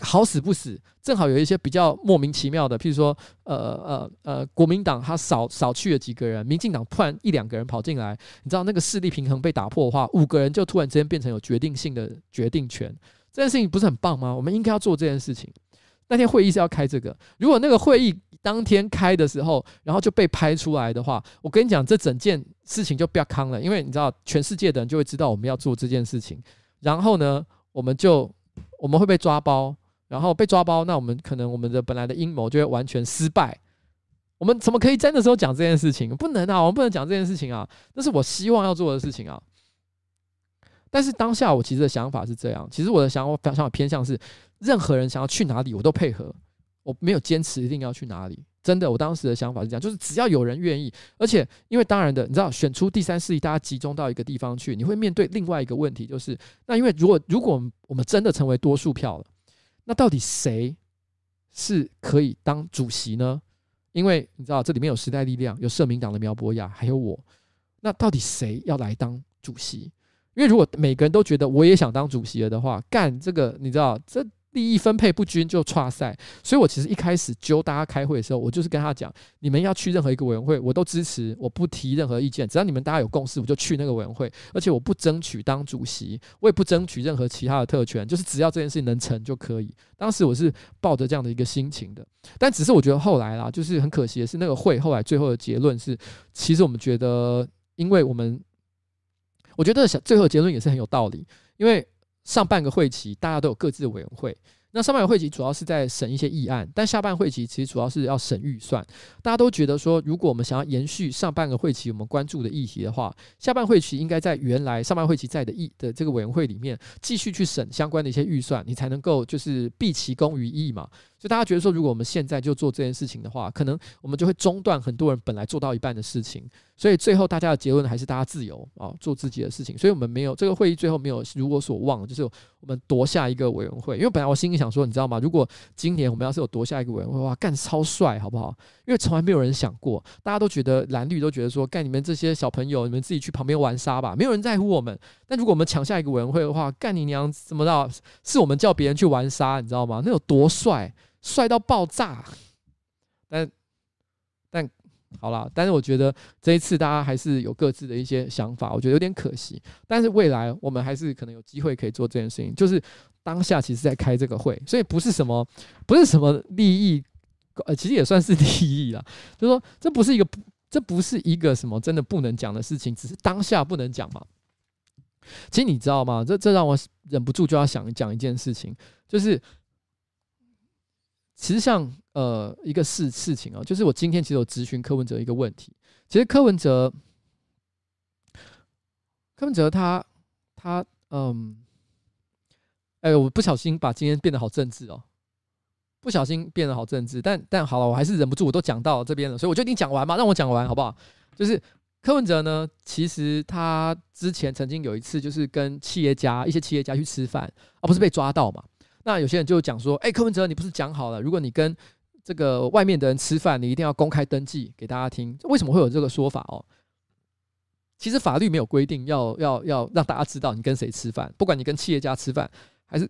好死不死，正好有一些比较莫名其妙的，譬如说，呃呃呃，国民党他少少去了几个人，民进党突然一两个人跑进来，你知道那个势力平衡被打破的话，五个人就突然之间变成有决定性的决定权。这件事情不是很棒吗？我们应该要做这件事情。那天会议是要开这个，如果那个会议当天开的时候，然后就被拍出来的话，我跟你讲，这整件事情就不要康了，因为你知道，全世界的人就会知道我们要做这件事情，然后呢，我们就我们会被抓包，然后被抓包，那我们可能我们的本来的阴谋就会完全失败。我们怎么可以在那时候讲这件事情？不能啊，我们不能讲这件事情啊，那是我希望要做的事情啊。但是当下我其实的想法是这样，其实我的想法想法偏向是。任何人想要去哪里，我都配合。我没有坚持一定要去哪里，真的。我当时的想法是这样，就是只要有人愿意，而且因为当然的，你知道，选出第三势力，大家集中到一个地方去，你会面对另外一个问题，就是那因为如果如果我们真的成为多数票了，那到底谁是可以当主席呢？因为你知道，这里面有时代力量，有社民党的苗博雅，还有我，那到底谁要来当主席？因为如果每个人都觉得我也想当主席了的话，干这个，你知道这。利益分配不均就差赛，所以我其实一开始揪大家开会的时候，我就是跟他讲，你们要去任何一个委员会，我都支持，我不提任何意见，只要你们大家有共识，我就去那个委员会，而且我不争取当主席，我也不争取任何其他的特权，就是只要这件事情能成就可以。当时我是抱着这样的一个心情的，但只是我觉得后来啦，就是很可惜的是，那个会后来最后的结论是，其实我们觉得，因为我们，我觉得想最后结论也是很有道理，因为。上半个会期大家都有各自的委员会，那上半个会期主要是在审一些议案，但下半会期其实主要是要审预算。大家都觉得说，如果我们想要延续上半个会期我们关注的议题的话，下半会期应该在原来上半会期在的议的这个委员会里面继续去审相关的一些预算，你才能够就是毕其功于一嘛。就大家觉得说，如果我们现在就做这件事情的话，可能我们就会中断很多人本来做到一半的事情。所以最后大家的结论还是大家自由啊，做自己的事情。所以我们没有这个会议最后没有如我所望，就是我们夺下一个委员会。因为本来我心里想说，你知道吗？如果今年我们要是有夺下一个委员会的话，干超帅，好不好？因为从来没有人想过，大家都觉得蓝绿都觉得说，干你们这些小朋友，你们自己去旁边玩沙吧，没有人在乎我们。但如果我们抢下一个委员会的话，干你娘怎么着？是我们叫别人去玩沙，你知道吗？那有多帅，帅到爆炸。但但。好啦，但是我觉得这一次大家还是有各自的一些想法，我觉得有点可惜。但是未来我们还是可能有机会可以做这件事情。就是当下其实在开这个会，所以不是什么不是什么利益，呃，其实也算是利益啦。就是说这不是一个这不是一个什么真的不能讲的事情，只是当下不能讲嘛。其实你知道吗？这这让我忍不住就要想讲一件事情，就是。其实像呃一个事事情啊，就是我今天其实有咨询柯文哲一个问题。其实柯文哲，柯文哲他他嗯，哎，我不小心把今天变得好政治哦，不小心变得好政治。但但好了，我还是忍不住，我都讲到这边了，所以我就一定讲完嘛，让我讲完好不好？就是柯文哲呢，其实他之前曾经有一次，就是跟企业家一些企业家去吃饭，而不是被抓到嘛。那有些人就讲说，哎，柯文哲，你不是讲好了，如果你跟这个外面的人吃饭，你一定要公开登记给大家听。为什么会有这个说法哦？其实法律没有规定要要要让大家知道你跟谁吃饭，不管你跟企业家吃饭，还是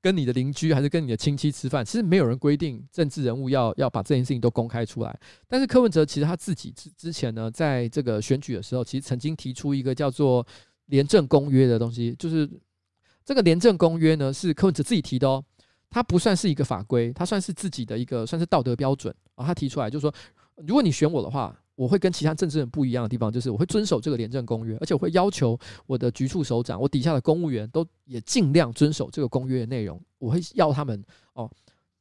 跟你的邻居，还是跟你的亲戚吃饭，其实没有人规定政治人物要要把这件事情都公开出来。但是柯文哲其实他自己之之前呢，在这个选举的时候，其实曾经提出一个叫做廉政公约的东西，就是。这个廉政公约呢，是柯文哲自己提的哦，它不算是一个法规，它算是自己的一个算是道德标准啊。他提出来就是说，如果你选我的话，我会跟其他政治人不一样的地方，就是我会遵守这个廉政公约，而且我会要求我的局处首长，我底下的公务员都也尽量遵守这个公约的内容，我会要他们哦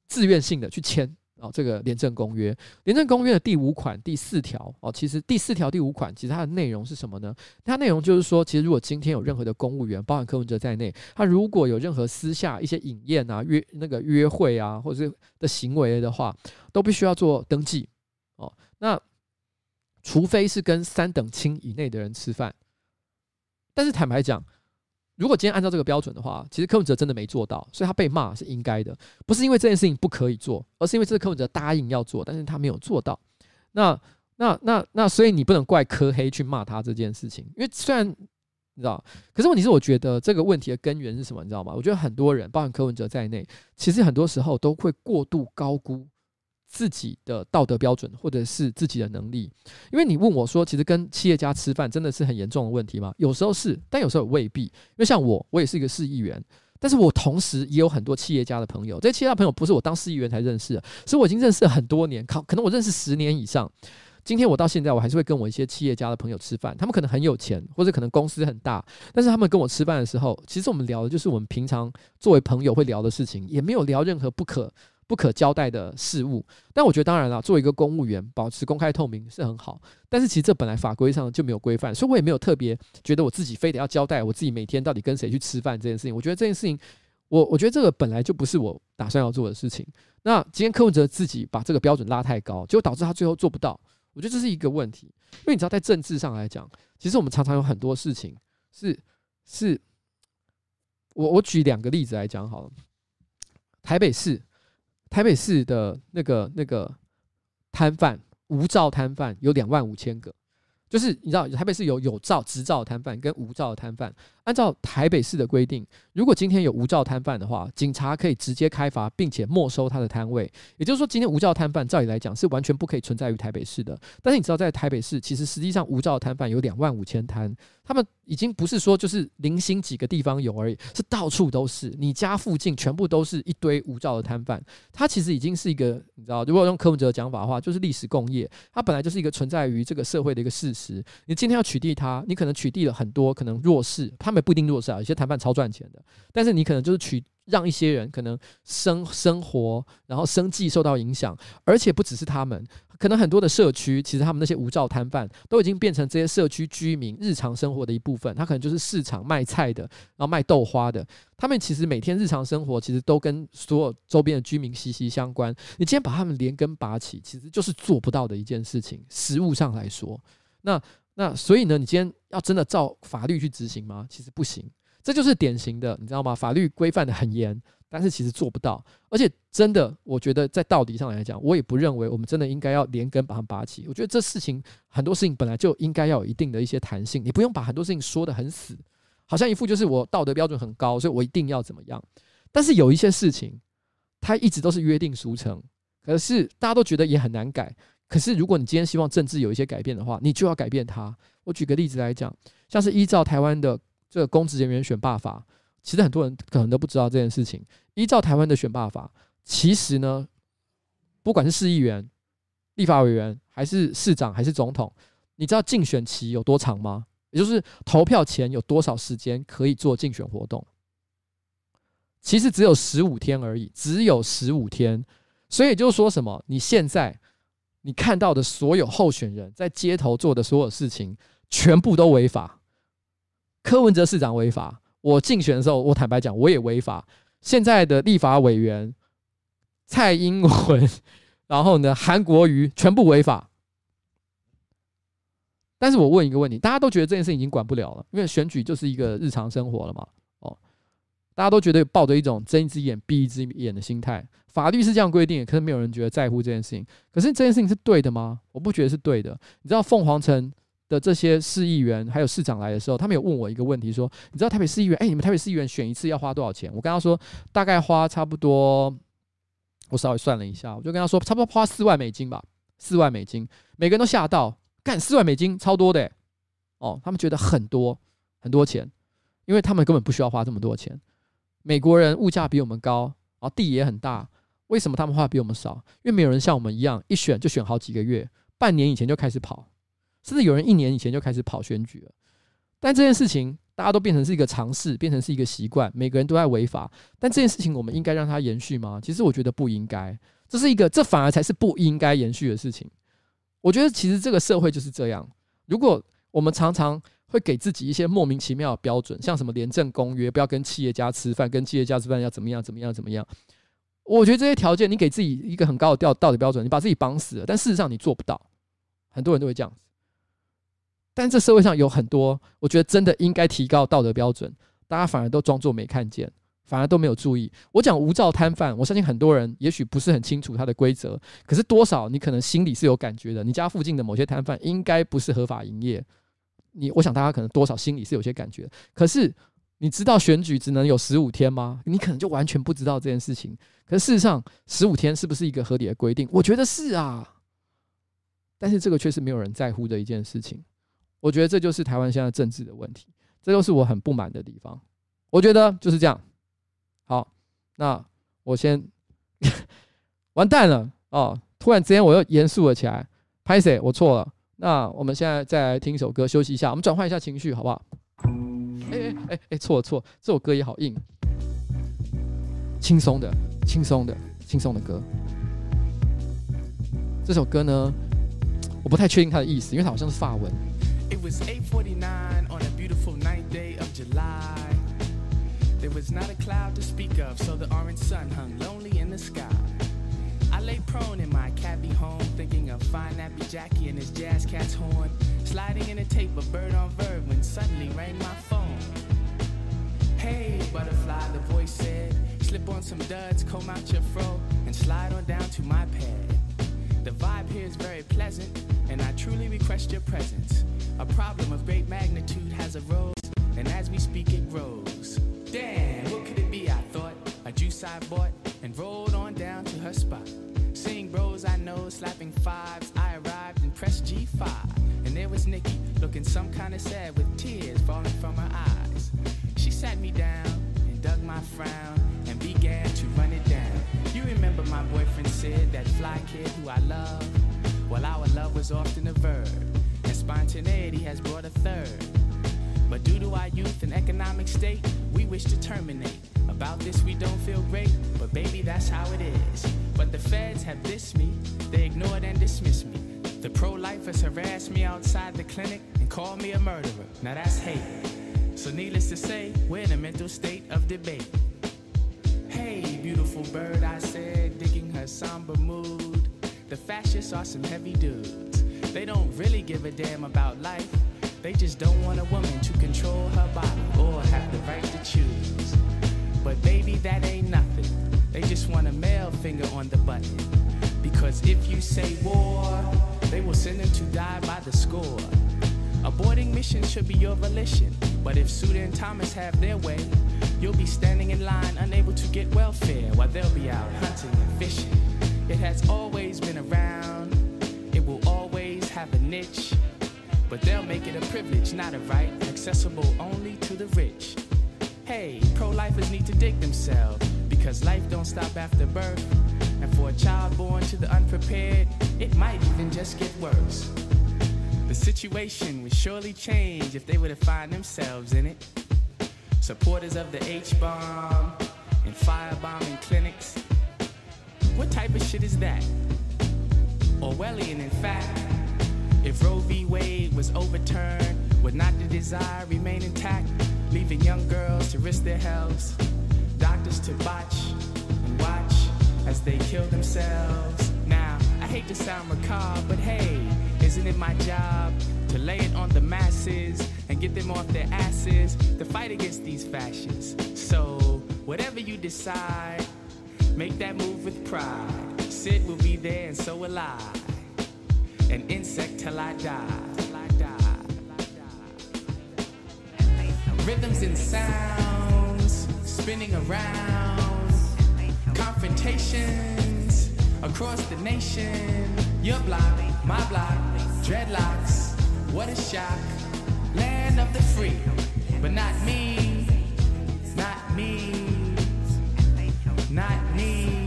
自愿性的去签。哦，这个廉政公约，廉政公约的第五款第四条哦，其实第四条第五款，其实它的内容是什么呢？它内容就是说，其实如果今天有任何的公务员，包含柯文哲在内，他如果有任何私下一些饮宴啊、约那个约会啊，或者是的行为的话，都必须要做登记哦。那除非是跟三等亲以内的人吃饭，但是坦白讲。如果今天按照这个标准的话，其实柯文哲真的没做到，所以他被骂是应该的，不是因为这件事情不可以做，而是因为这是柯文哲答应要做，但是他没有做到。那、那、那、那，所以你不能怪柯黑去骂他这件事情，因为虽然你知道，可是问题是，我觉得这个问题的根源是什么？你知道吗？我觉得很多人，包含柯文哲在内，其实很多时候都会过度高估。自己的道德标准，或者是自己的能力，因为你问我说，其实跟企业家吃饭真的是很严重的问题吗？有时候是，但有时候未必。因为像我，我也是一个市议员，但是我同时也有很多企业家的朋友。这些企业家朋友不是我当市议员才认识的，所以我已经认识了很多年，可可能我认识十年以上。今天我到现在，我还是会跟我一些企业家的朋友吃饭，他们可能很有钱，或者可能公司很大，但是他们跟我吃饭的时候，其实我们聊的就是我们平常作为朋友会聊的事情，也没有聊任何不可。不可交代的事物，但我觉得当然了，作为一个公务员，保持公开透明是很好。但是其实这本来法规上就没有规范，所以我也没有特别觉得我自己非得要交代我自己每天到底跟谁去吃饭这件事情。我觉得这件事情，我我觉得这个本来就不是我打算要做的事情。那今天柯文哲自己把这个标准拉太高，结果导致他最后做不到。我觉得这是一个问题，因为你知道，在政治上来讲，其实我们常常有很多事情是是，我我举两个例子来讲好了，台北市。台北市的那个那个摊贩，无照摊贩有两万五千个，就是你知道，台北市有有照执照摊贩跟无照摊贩。按照台北市的规定，如果今天有无照摊贩的话，警察可以直接开罚，并且没收他的摊位。也就是说，今天无照摊贩照理来讲是完全不可以存在于台北市的。但是你知道，在台北市，其实实际上无照摊贩有两万五千摊，他们已经不是说就是零星几个地方有而已，是到处都是。你家附近全部都是一堆无照的摊贩，它其实已经是一个你知道，如果用柯文哲的讲法的话，就是历史共业。它本来就是一个存在于这个社会的一个事实。你今天要取缔它，你可能取缔了很多可能弱势。他们不一定弱势啊，有些摊贩超赚钱的，但是你可能就是取让一些人可能生生活，然后生计受到影响，而且不只是他们，可能很多的社区，其实他们那些无照摊贩都已经变成这些社区居民日常生活的一部分。他可能就是市场卖菜的，然后卖豆花的，他们其实每天日常生活其实都跟所有周边的居民息息相关。你今天把他们连根拔起，其实就是做不到的一件事情。实物上来说，那那所以呢，你今天要真的照法律去执行吗？其实不行。这就是典型的，你知道吗？法律规范得很严，但是其实做不到。而且真的，我觉得在道理上来讲，我也不认为我们真的应该要连根把它拔起。我觉得这事情很多事情本来就应该要有一定的一些弹性，你不用把很多事情说得很死，好像一副就是我道德标准很高，所以我一定要怎么样。但是有一些事情，它一直都是约定俗成，可是大家都觉得也很难改。可是如果你今天希望政治有一些改变的话，你就要改变它。我举个例子来讲，像是依照台湾的。这个公职人员选罢法，其实很多人可能都不知道这件事情。依照台湾的选罢法，其实呢，不管是市议员、立法委员，还是市长，还是总统，你知道竞选期有多长吗？也就是投票前有多少时间可以做竞选活动？其实只有十五天而已，只有十五天。所以就是说什么？你现在你看到的所有候选人在街头做的所有事情，全部都违法。柯文哲市长违法，我竞选的时候，我坦白讲，我也违法。现在的立法委员蔡英文，然后呢，韩国瑜全部违法。但是我问一个问题，大家都觉得这件事情已经管不了了，因为选举就是一个日常生活了嘛。哦，大家都觉得抱着一种睁一只眼闭一只眼的心态，法律是这样规定，可是没有人觉得在乎这件事情。可是这件事情是对的吗？我不觉得是对的。你知道凤凰城的这些市议员还有市长来的时候，他们有问我一个问题，说：“你知道台北市议员？哎，你们台北市议员选一次要花多少钱？”我跟他说：“大概花差不多，我稍微算了一下，我就跟他说，差不多花四万美金吧，四万美金。每个人都吓到，干四万美金，超多的哦，他们觉得很多很多钱，因为他们根本不需要花这么多钱。美国人物价比我们高，然后地也很大，为什么他们花比我们少？因为没有人像我们一样，一选就选好几个月，半年以前就开始跑。”甚至有人一年以前就开始跑选举了，但这件事情大家都变成是一个尝试，变成是一个习惯，每个人都在违法。但这件事情我们应该让它延续吗？其实我觉得不应该，这是一个，这反而才是不应该延续的事情。我觉得其实这个社会就是这样。如果我们常常会给自己一些莫名其妙的标准，像什么廉政公约，不要跟企业家吃饭，跟企业家吃饭要怎么样怎么样怎么样。我觉得这些条件，你给自己一个很高的道道德标准，你把自己绑死了。但事实上你做不到，很多人都会这样。但这社会上有很多，我觉得真的应该提高道德标准，大家反而都装作没看见，反而都没有注意。我讲无照摊贩，我相信很多人也许不是很清楚它的规则，可是多少你可能心里是有感觉的。你家附近的某些摊贩应该不是合法营业，你我想大家可能多少心里是有些感觉。可是你知道选举只能有十五天吗？你可能就完全不知道这件事情。可是事实上，十五天是不是一个合理的规定？我觉得是啊，但是这个却是没有人在乎的一件事情。我觉得这就是台湾现在政治的问题，这就是我很不满的地方。我觉得就是这样。好，那我先完蛋了哦！突然之间我又严肃了起来，拍谢，我错了。那我们现在再来听一首歌，休息一下，我们转换一下情绪，好不好？哎哎哎哎，错了错了，这首歌也好硬，轻松的，轻松的，轻松的歌。这首歌呢，我不太确定它的意思，因为它好像是法文。It was 8:49 on a beautiful ninth day of July. There was not a cloud to speak of, so the orange sun hung lonely in the sky. I lay prone in my cabby home, thinking of fine nappy Jackie and his jazz cat's horn, sliding in a tape of bird on verb when suddenly rang my phone. Hey, butterfly, the voice said, slip on some duds, comb out your fro, and slide on down to my pad. The vibe here is very pleasant, and I truly request your presence. A problem of great magnitude has arose, and as we speak, it grows. Damn, what could it be? I thought. A juice I bought and rolled on down to her spot. Seeing bros I know slapping fives, I arrived and pressed G5. And there was Nikki looking some kind of sad with tears falling from her eyes. She sat me down and dug my frown and began to run it down. You remember my boyfriend said that fly kid who I love? Well, our love was often a verb spontaneity has brought a third. But due to our youth and economic state, we wish to terminate About this, we don't feel great, but baby, that's how it is. But the feds have dissed me, they ignored and dismissed me. The pro lifers harassed me outside the clinic and called me a murderer. Now that's hate. So, needless to say, we're in a mental state of debate. Hey, beautiful bird, I said, digging her somber mood. The fascists are some heavy dudes. They don't really give a damn about life. They just don't want a woman to control her body or have the right to choose. But baby, that ain't nothing. They just want a male finger on the button. Because if you say war, they will send them to die by the score. Aborting mission should be your volition. But if Suda and Thomas have their way, you'll be standing in line unable to get welfare while they'll be out hunting and fishing. It has always been around, have a niche. But they'll make it a privilege, not a right, accessible only to the rich. Hey, pro-lifers need to dig themselves because life don't stop after birth. And for a child born to the unprepared, it might even just get worse. The situation would surely change if they were to find themselves in it. Supporters of the H-bomb and firebombing clinics. What type of shit is that? Orwellian, in fact. If Roe v. Wade was overturned, would not the desire remain intact, leaving young girls to risk their health, doctors to botch and watch as they kill themselves? Now, I hate to sound macabre, but hey, isn't it my job to lay it on the masses and get them off their asses to fight against these fascists? So, whatever you decide, make that move with pride. Sid will be there, and so will I. An insect till I die. Rhythms and sounds spinning around. Confrontations across the nation. Your block, my block, dreadlocks. What a shock. Land of the free, but not me. Not me. Not me.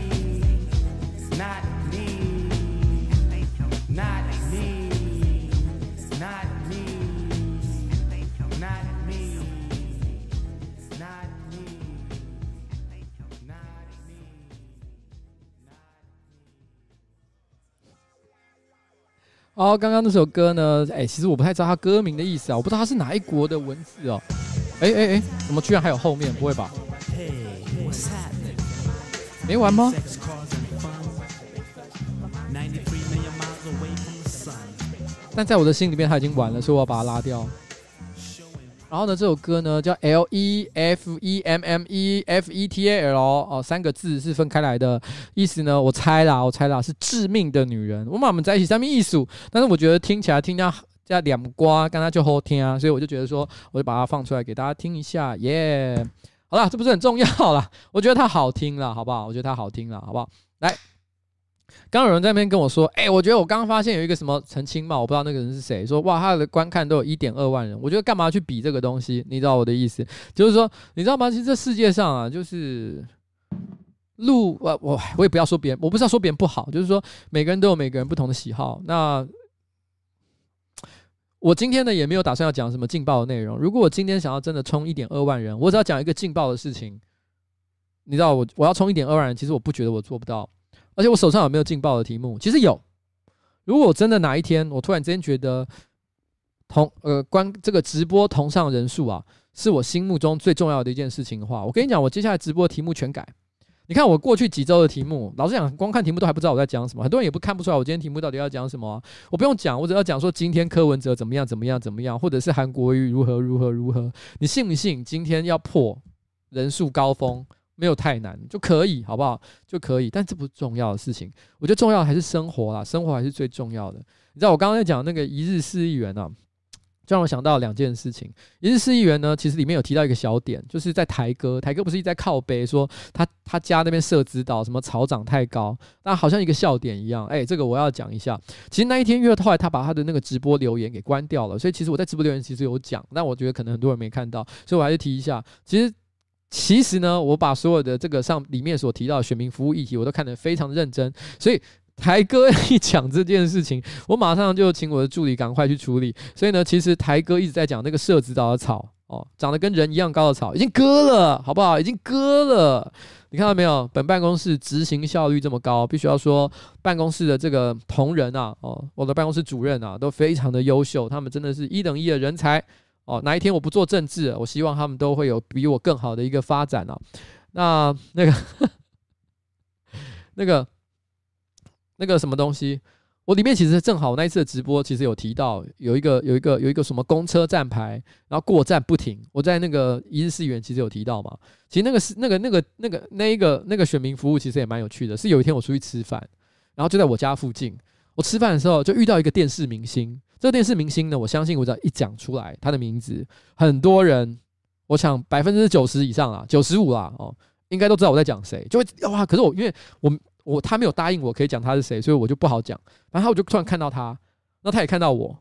哦，刚刚那首歌呢？哎、其实我不太知道它歌名的意思啊，我不知道它是哪一国的文字哦。哎哎哎，怎么居然还有后面？不会吧？没完吗但在我的心里面，它已经完了，所以我要把它拉掉。然后呢，这首歌呢叫 L E F E M M E F E T A L 哦，三个字是分开来的，意思呢，我猜啦，我猜啦，是致命的女人。我们我们在一起上面艺术，但是我觉得听起来听到叫两瓜，刚刚就好听啊，所以我就觉得说，我就把它放出来给大家听一下，耶、好啦，这不是很重要啦，我觉得它好听啦，好不好？我觉得它好听啦，好不好？来。刚有人在那边跟我说，哎、我觉得我刚刚发现有一个什么陈清茂，我不知道那个人是谁，说哇，他的观看都有一点二万人，我觉得干嘛去比这个东西？你知道我的意思，就是说，你知道吗？其实这世界上啊，就是路，我我我也不要说别人，我不是要说别人不好，就是说每个人都有每个人不同的喜好。那我今天呢也没有打算要讲什么劲爆的内容。如果我今天想要真的冲一点二万人，我只要讲一个劲爆的事情，你知道我我要冲一点二万人，其实我不觉得我做不到。而且我手上有没有劲爆的题目？其实有。如果我真的哪一天，我突然之间觉得同呃关这个直播同上人数啊，是我心目中最重要的一件事情的话，我跟你讲，我接下来直播的题目全改。你看我过去几周的题目，老实讲，光看题目都还不知道我在讲什么，很多人也不看不出来我今天题目到底要讲什么。我不用讲，我只要讲说今天柯文哲怎么样怎么样怎么样，或者是韩国瑜如何如何如何。你信不信今天要破人数高峰？没有太难就可以，好不好？就可以，但这不是重要的事情。我觉得重要还是生活啦，生活还是最重要的。你知道我刚刚在讲那个一日四亿元啊，就让我想到两件事情。一日四亿元呢，其实里面有提到一个小点，就是在台哥，台哥不是一直在靠背说他他家那边设置到什么草长太高，那好像一个笑点一样。哎，这个我要讲一下。其实那一天，因为后来他把他的那个直播留言给关掉了，所以其实我在直播留言其实有讲，但我觉得可能很多人没看到，所以我还是提一下。其实。其实呢，我把所有的这个上里面所提到的选民服务议题，我都看得非常认真。所以台哥一讲这件事情，我马上就请我的助理赶快去处理。所以呢，其实台哥一直在讲那个社子岛的草，哦，长得跟人一样高的草已经割了，好不好？已经割了。你看到没有？本办公室执行效率这么高，必须要说办公室的这个同仁啊，哦，我的办公室主任啊，都非常的优秀，他们真的是一等一的人才哦。哪一天我不做政治，我希望他们都会有比我更好的一个发展啊。那那个那个那个什么东西？我里面其实正好那一次的直播，其实有提到有一个有一个有一个什么公车站牌，然后过站不停。我在那个一日市议员其实有提到嘛。其实那个是那个那个那个那一个那个选民服务其实也蛮有趣的。是有一天我出去吃饭，然后就在我家附近，我吃饭的时候就遇到一个电视明星。这个电视明星呢，我相信我只要一讲出来他的名字，很多人，我想百分之九十以上啊，九十五啦哦，应该都知道我在讲谁。就会哇，可是我因为我。我他没有答应我可以讲他是谁，所以我就不好讲。然后我就突然看到他，然后他也看到我，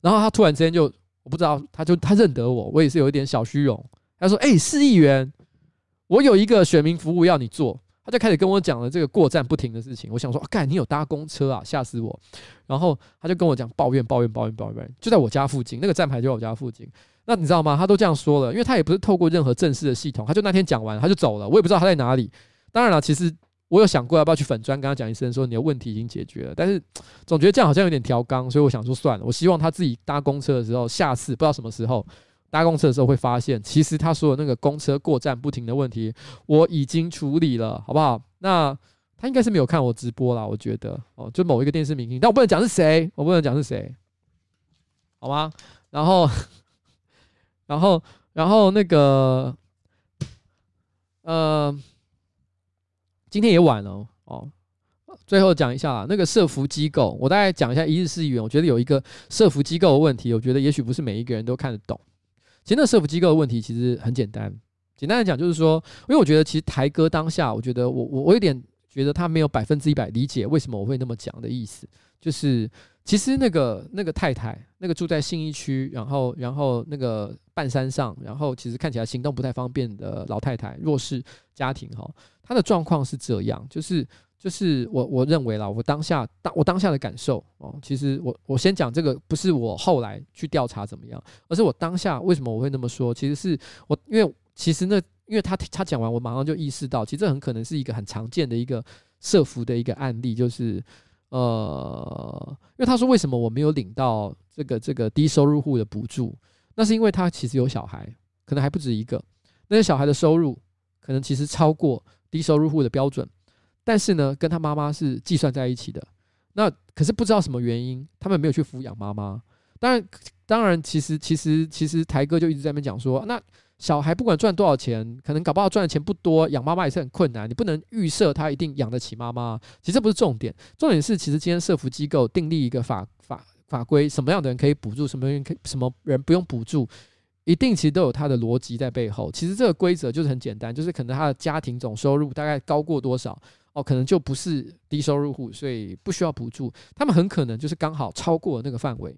然后他突然之间就我不知道，他就他认得我，我也是有一点小虚荣。他说：“哎，市议员，我有一个选民服务要你做。”就开始跟我讲了这个过站不停的事情。我想说：“干，你有搭公车啊？吓死我！”然后他就跟我讲抱怨抱怨抱怨抱怨，就在我家附近，那个站牌就在我家附近。那你知道吗？他都这样说了，因为他也不是透过任何正式的系统，他就那天讲完他就走了，我也不知道他在哪里。当然了，其实。我有想过要不要去粉砖跟他讲一声，说你的问题已经解决了，但是总觉得这样好像有点调缸，所以我想说算了。我希望他自己搭公车的时候，下次不知道什么时候搭公车的时候会发现，其实他说的那个公车过站不停的问题，我已经处理了，好不好？那他应该是没有看我直播啦，我觉得哦，就某一个电视明星，但我不能讲是谁，我不能讲是谁，好吗？然后，然后，然后那个，呃。今天也晚了哦，最后讲一下那个社服机构，我大概讲一下一日市议员。我觉得有一个社服机构的问题，我觉得也许不是每一个人都看得懂。其实那社福机构的问题其实很简单，简单的讲就是说，因为我觉得其实台哥当下，我觉得我我我有点觉得他没有百分之一百理解为什么我会那么讲的意思，就是其实那个那个太太，那个住在信义区，然后然后那个半山上，然后其实看起来行动不太方便的老太太，弱势家庭哈。她的状况是这样，就是就是我我认为啦，我当下当我当下的感受哦，其实我我先讲这个，不是我后来去调查怎么样，而是我当下为什么我会那么说，其实是我因为其实那因为他他讲完，我马上就意识到，其实这很可能是一个很常见的一个设伏的一个案例，就是呃，因为他说为什么我没有领到这个这个低收入户的补助，那是因为他其实有小孩，可能还不止一个，那些小孩的收入可能其实超过。低收入户的标准，但是呢，跟他妈妈是计算在一起的。那可是不知道什么原因，他们没有去抚养妈妈。当然，当然，其实，其实，其实台哥就一直在那边讲说，那小孩不管赚多少钱，可能搞不好赚的钱不多，养妈妈也是很困难。你不能预设他一定养得起妈妈。其实这不是重点，重点是其实今天社福机构订立一个法法法规，什么样的人可以补助，什么人可以什么人不用补助。一定其实都有它的逻辑在背后。其实这个规则就是很简单，就是可能他的家庭总收入大概高过多少哦，可能就不是低收入户，所以不需要补助。他们很可能就是刚好超过了那个范围，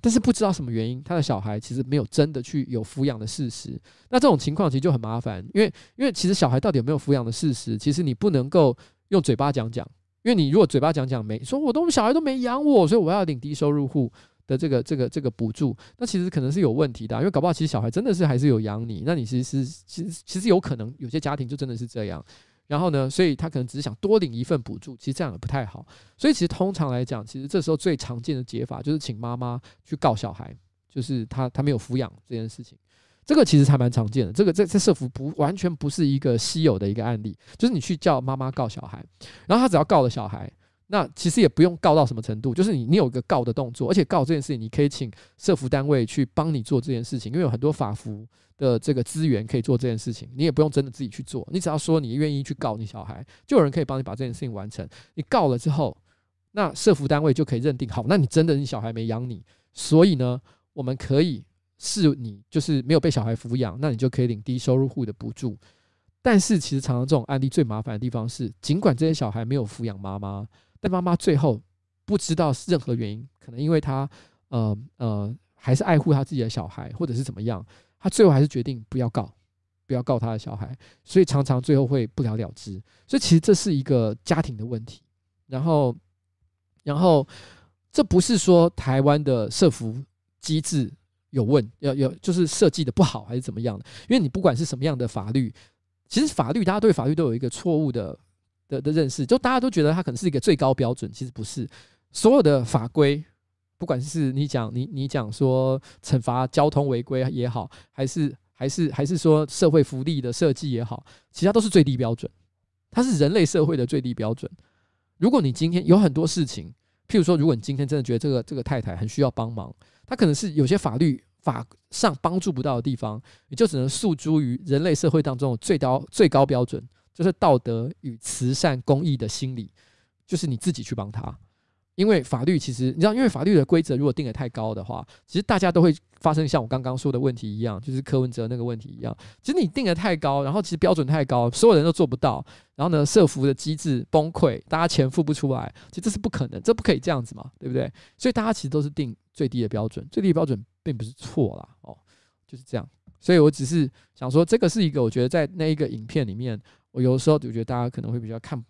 但是不知道什么原因，他的小孩其实没有真的去有抚养的事实。那这种情况其实就很麻烦，因为因为其实小孩到底有没有抚养的事实，其实你不能够用嘴巴讲讲，因为你如果嘴巴讲讲没说，我都小孩都没养我，所以我要领低收入户。的这个这个这个补助，那其实可能是有问题的，因为搞不好其实小孩真的是还是有养你，那你其实其实其实有可能有些家庭就真的是这样，然后呢，所以他可能只是想多领一份补助，其实这样也不太好，所以其实通常来讲，其实这时候最常见的解法就是请妈妈去告小孩，就是他他没有抚养这件事情，这个其实还蛮常见的，这个这这社福不完全不是一个稀有的一个案例，就是你去叫妈妈告小孩，然后他只要告了小孩。那其实也不用告到什么程度，就是你你有一个告的动作，而且告这件事情，你可以请社福单位去帮你做这件事情，因为有很多法服的这个资源可以做这件事情，你也不用真的自己去做，你只要说你愿意去告你小孩，就有人可以帮你把这件事情完成。你告了之后，那社福单位就可以认定好，那你真的你小孩没养你，所以呢，我们可以是你就是没有被小孩抚养，那你就可以领低收入户的补助。但是其实常常这种案例最麻烦的地方是，尽管这些小孩没有抚养妈妈。但妈妈最后不知道是任何原因，可能因为她呃呃还是爱护她自己的小孩，或者是怎么样，她最后还是决定不要告，不要告她的小孩，所以常常最后会不了了之。所以其实这是一个家庭的问题。然后，然后这不是说台湾的社福机制有问，要有就是设计的不好还是怎么样的？因为你不管是什么样的法律，其实法律大家对法律都有一个错误的的认识，就大家都觉得它可能是一个最高标准，其实不是。所有的法规，不管是你讲你你讲说惩罚交通违规也好，还是还是还是说社会福利的设计也好，其他都是最低标准，它是人类社会的最低标准。如果你今天有很多事情，譬如说，如果你今天真的觉得这个这个太太很需要帮忙，她可能是有些法律法上帮助不到的地方，你就只能诉诸于人类社会当中最高最高标准，就是道德与慈善公益的心理，就是你自己去帮他。因为法律其实你知道，因为法律的规则如果定得太高的话，其实大家都会发生像我刚刚说的问题一样，就是柯文哲那个问题一样。其实你定得太高，然后其实标准太高，所有人都做不到，然后呢，社福的机制崩溃，大家钱付不出来，其实这是不可能，这不可以这样子嘛，对不对？所以大家其实都是定最低的标准，最低的标准并不是错啦，哦，就是这样。所以我只是想说，这个是一个我觉得在那一个影片里面，我有时候就觉得大家可能会比较看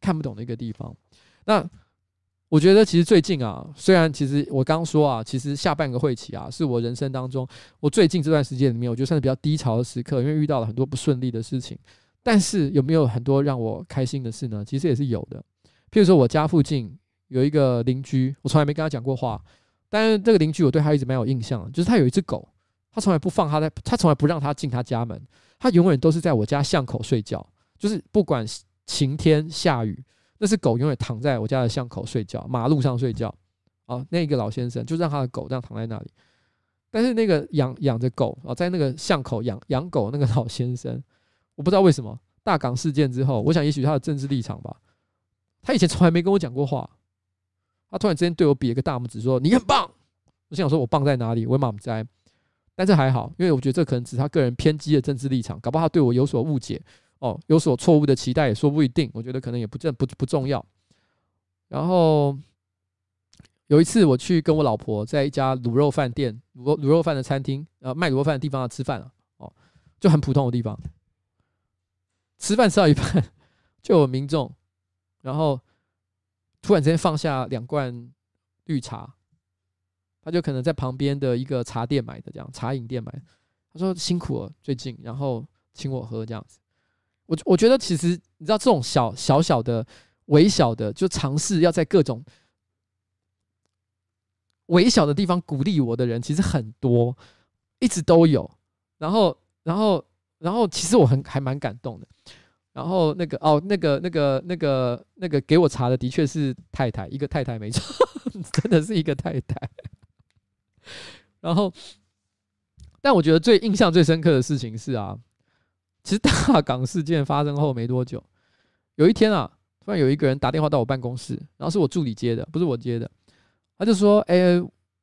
看不懂的一个地方。那。我觉得其实最近啊，虽然其实我刚说啊，其实下半个会期啊，是我人生当中我最近这段时间里面，我觉得算是比较低潮的时刻，因为遇到了很多不顺利的事情。但是有没有很多让我开心的事呢？其实也是有的。譬如说我家附近有一个邻居，我从来没跟他讲过话，但是这个邻居我对他一直蛮有印象，就是他有一只狗，他从来不放他在，他从来不让他进他家门，他永远都是在我家巷口睡觉，就是不管晴天下雨。那是狗永远躺在我家的巷口睡觉，马路上睡觉。啊，那个老先生就让他的狗这样躺在那里。但是那个养养着狗啊，在那个巷口养养狗那个老先生，我不知道为什么大港事件之后，我想也许他的政治立场吧。他以前从来没跟我讲过话，他突然之间对我比了个大拇指，说你很棒。我想说我棒在哪里？我也蛮不在。但是还好，因为我觉得这可能只是他个人偏激的政治立场，搞不好他对我有所误解。哦，有所错误的期待也说不一定，我觉得可能也不正不不重要。然后有一次我去跟我老婆在一家卤肉饭店、卤卤肉饭的餐厅，呃，卖卤肉饭的地方吃饭了。哦，就很普通的地方，吃饭吃到一半，就有民众，然后突然之间放下两罐绿茶，他就可能在旁边的一个茶店买的，这样茶饮店买。他说辛苦了，最近，然后请我喝这样子。我我觉得其实你知道这种小小小的微小的就尝试要在各种微小的地方鼓励我的人其实很多，一直都有。然后然后然后其实我很还蛮感动的。然后那个哦那个那个那个那个给我茶的的确是太太，一个太太没错，真的是一个太太。然后但我觉得最印象最深刻的事情是啊。其实大港事件发生后没多久，有一天啊，突然有一个人打电话到我办公室，然后是我助理接的，不是我接的。他就说：“哎，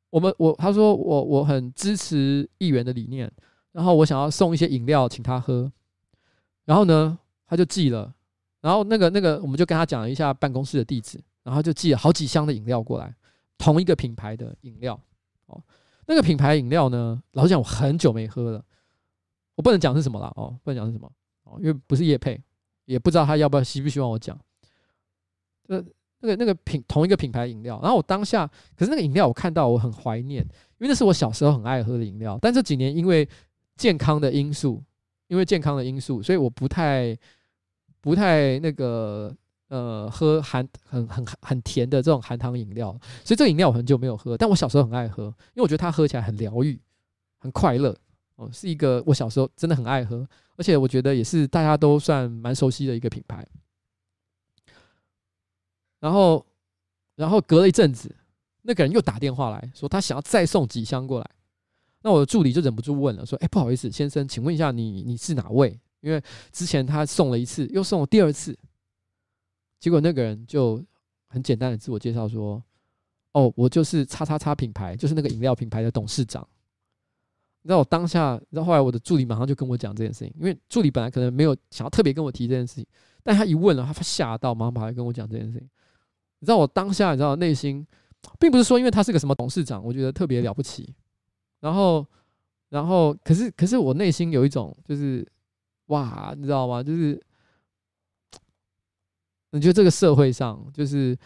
我们我他说我我很支持议员的理念，然后我想要送一些饮料请他喝。然后呢，他就寄了，然后那个那个我们就跟他讲了一下办公室的地址，然后就寄了好几箱的饮料过来，同一个品牌的饮料。哦，那个品牌饮料呢，老实讲我很久没喝了。”我不能讲是什么了哦，不能讲是什么哦，因为不是叶配，也不知道他要不要希不希望我讲。呃那个那个品同一个品牌饮料，然后我当下，可是那个饮料我看到我很怀念，因为那是我小时候很爱喝的饮料。但这几年因为健康的因素，因为健康的因素，所以我不太不太那个呃喝含很很很甜的这种含糖饮料，所以这个饮料我很久没有喝，但我小时候很爱喝，因为我觉得它喝起来很疗愈，很快乐。哦，是一个我小时候真的很爱喝，而且我觉得也是大家都算蛮熟悉的一个品牌。然后，然后隔了一阵子，那个人又打电话来说他想要再送几箱过来。那我的助理就忍不住问了，说：“哎，不好意思，先生，请问一下你你是哪位？因为之前他送了一次，又送了第二次。”结果那个人就很简单的自我介绍说：“哦，我就是叉叉叉品牌，就是那个饮料品牌的董事长。”你知道我当下，然后后来我的助理马上就跟我讲这件事情，因为助理本来可能没有想要特别跟我提这件事情，但他一问了，他吓到，马上跑来跟我讲这件事情。你知道我当下，你知道内心，并不是说因为他是个什么董事长，我觉得特别了不起。然后，然后，可是，可是我内心有一种就是，哇，你知道吗？就是，你觉得这个社会上，就是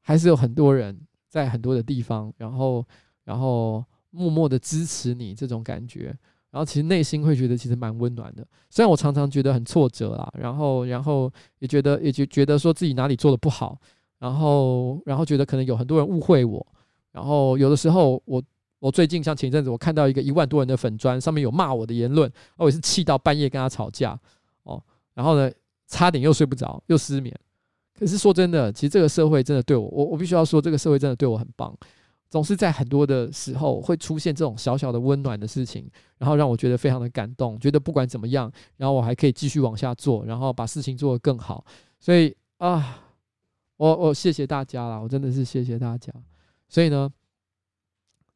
还是有很多人在很多的地方，然后，然后。默默的支持你这种感觉，然后其实内心会觉得其实蛮温暖的。虽然我常常觉得很挫折啦，然后然后也觉得也觉觉得说自己哪里做的不好，然后然后觉得可能有很多人误会我，然后有的时候我我最近像前一阵子我看到一个一万多人的粉砖上面有骂我的言论，我也是气到半夜跟他吵架哦，然后呢差点又睡不着又失眠。可是说真的，其实这个社会真的对我，我我必须要说，这个社会真的对我很棒。总是在很多的时候会出现这种小小的温暖的事情，然后让我觉得非常的感动，觉得不管怎么样，然后我还可以继续往下做，然后把事情做得更好。所以啊，我我谢谢大家啦，我真的是谢谢大家。所以呢，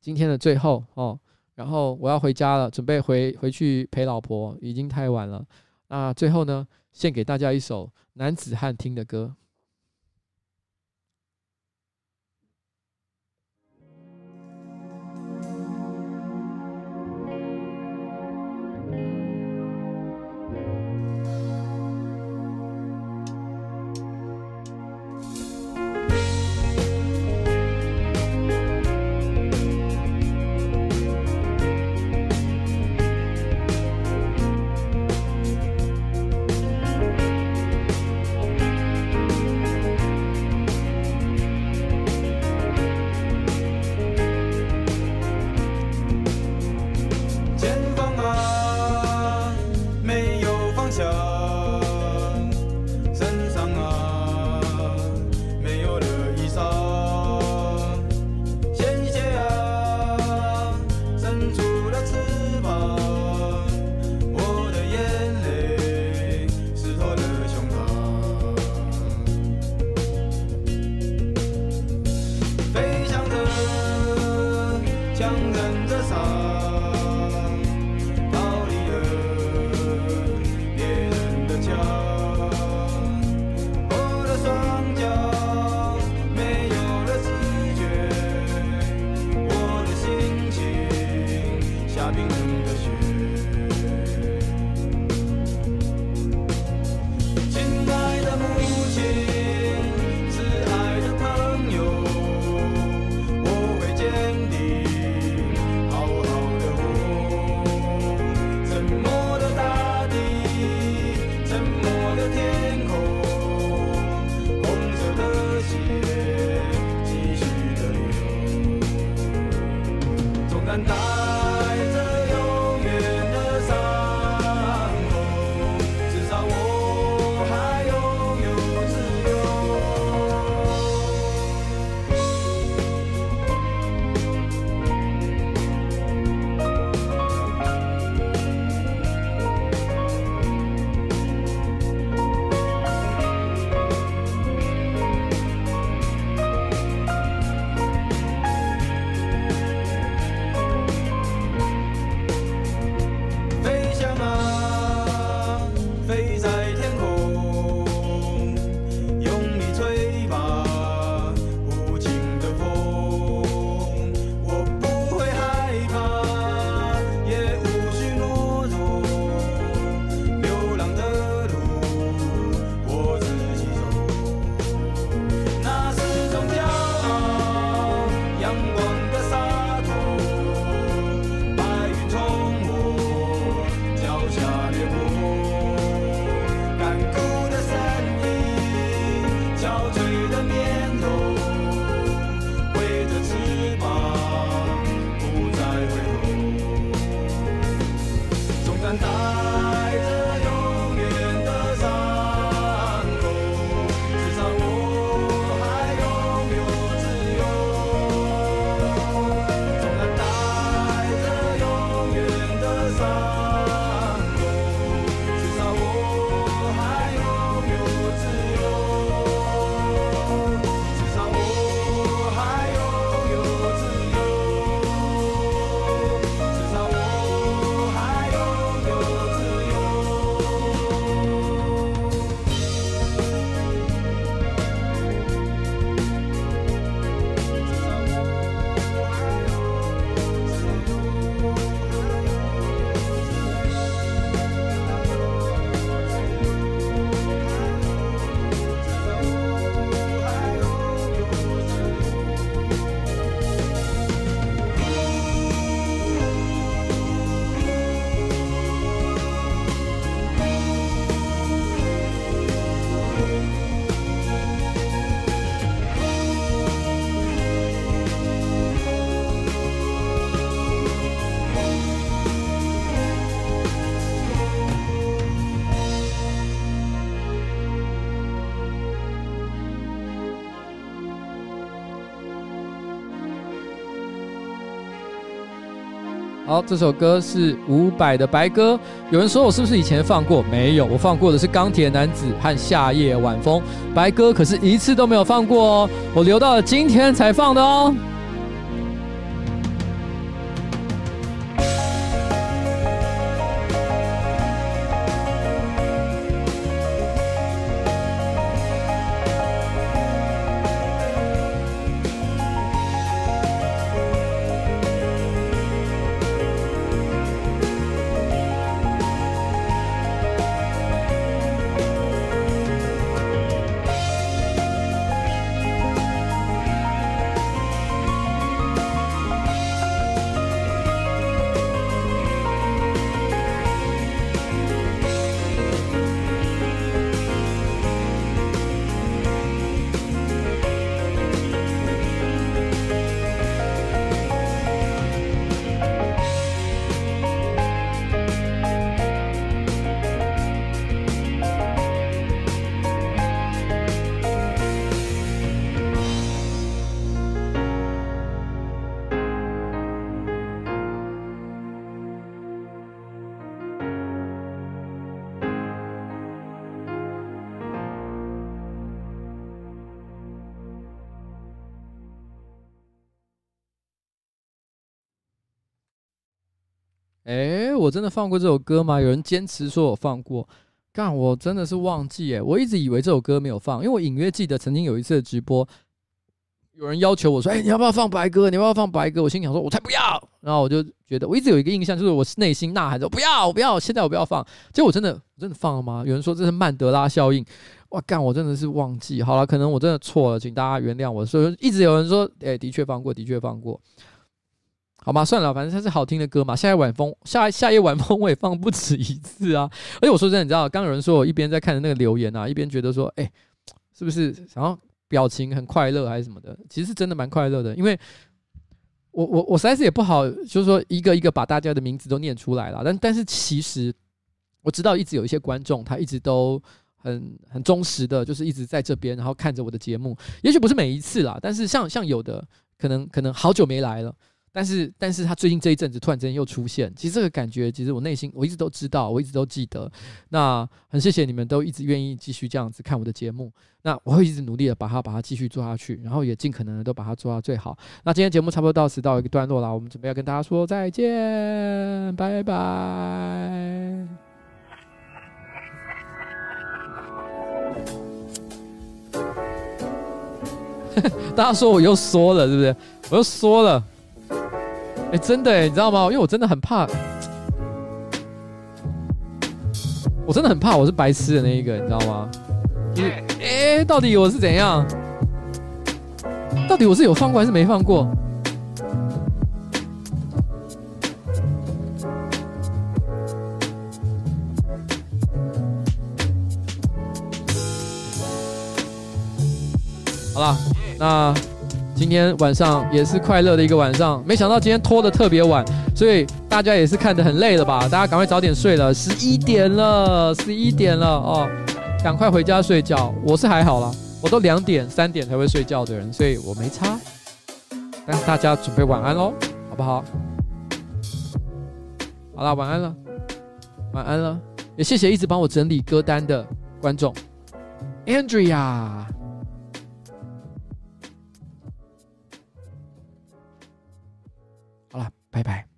今天的最后哦，然后我要回家了，准备回回去陪老婆，已经太晚了。那最后呢，献给大家一首男子汉听的歌。这首歌是伍佰的《白鸽》。有人说我是不是以前放过？没有，我放过的是《钢铁男子》和《夏夜晚风》。《白鸽》可是一次都没有放过哦，我留到了今天才放的哦。哎，我真的放过这首歌吗？有人坚持说我放过，干，我真的是忘记哎，我一直以为这首歌没有放，因为我隐约记得曾经有一次的直播，有人要求我说，哎，你要不要放白鸽？你要不要放白鸽？我心想说，我才不要。然后我就觉得，我一直有一个印象，就是我内心呐喊着不要，我不要，现在我不要放。结果我真的真的放了吗？有人说这是曼德拉效应，哇，干，我真的是忘记。好了，可能我真的错了，请大家原谅我。所以一直有人说，哎，的确放过，的确放过。好吧，算了，反正它是好听的歌嘛。夏夜晚风，夏夏夜晚风，我也放不止一次啊。而且我说真的，你知道，刚有人说我一边在看着那个留言啊，一边觉得说，哎、是不是想要表情很快乐还是什么的？其实真的蛮快乐的，因为我我我实在是也不好，就是说一个一个把大家的名字都念出来了。但但是其实我知道，一直有一些观众他一直都很很忠实的，就是一直在这边，然后看着我的节目。也许不是每一次啦，但是像像有的可能可能好久没来了。但是，但是他最近这一阵子突然之间又出现，其实这个感觉，其实我内心我一直都知道，我一直都记得。那很谢谢你们都一直愿意继续这样子看我的节目，那我会一直努力的把它把它继续做下去，然后也尽可能的都把它做到最好。那今天节目差不多到此到一个段落了，我们准备要跟大家说再见，拜拜。大家说我又说了，是不是？我又说了。哎，真的哎，你知道吗？因为我真的很怕，我真的很怕我是白痴的那一个，你知道吗？哎，到底我是怎样？到底我是有放过还是没放过？好了，那。今天晚上也是快乐的一个晚上，没想到今天拖得特别晚，所以大家也是看得很累了吧？大家赶快早点睡了，十一点了，十一点了哦，赶快回家睡觉。我是还好啦，我都两点、三点才会睡觉的人，所以我没差。但是大家准备晚安喽，好不好？好了，晚安了，晚安了，也谢谢一直帮我整理歌单的观众，Andrea。拜拜。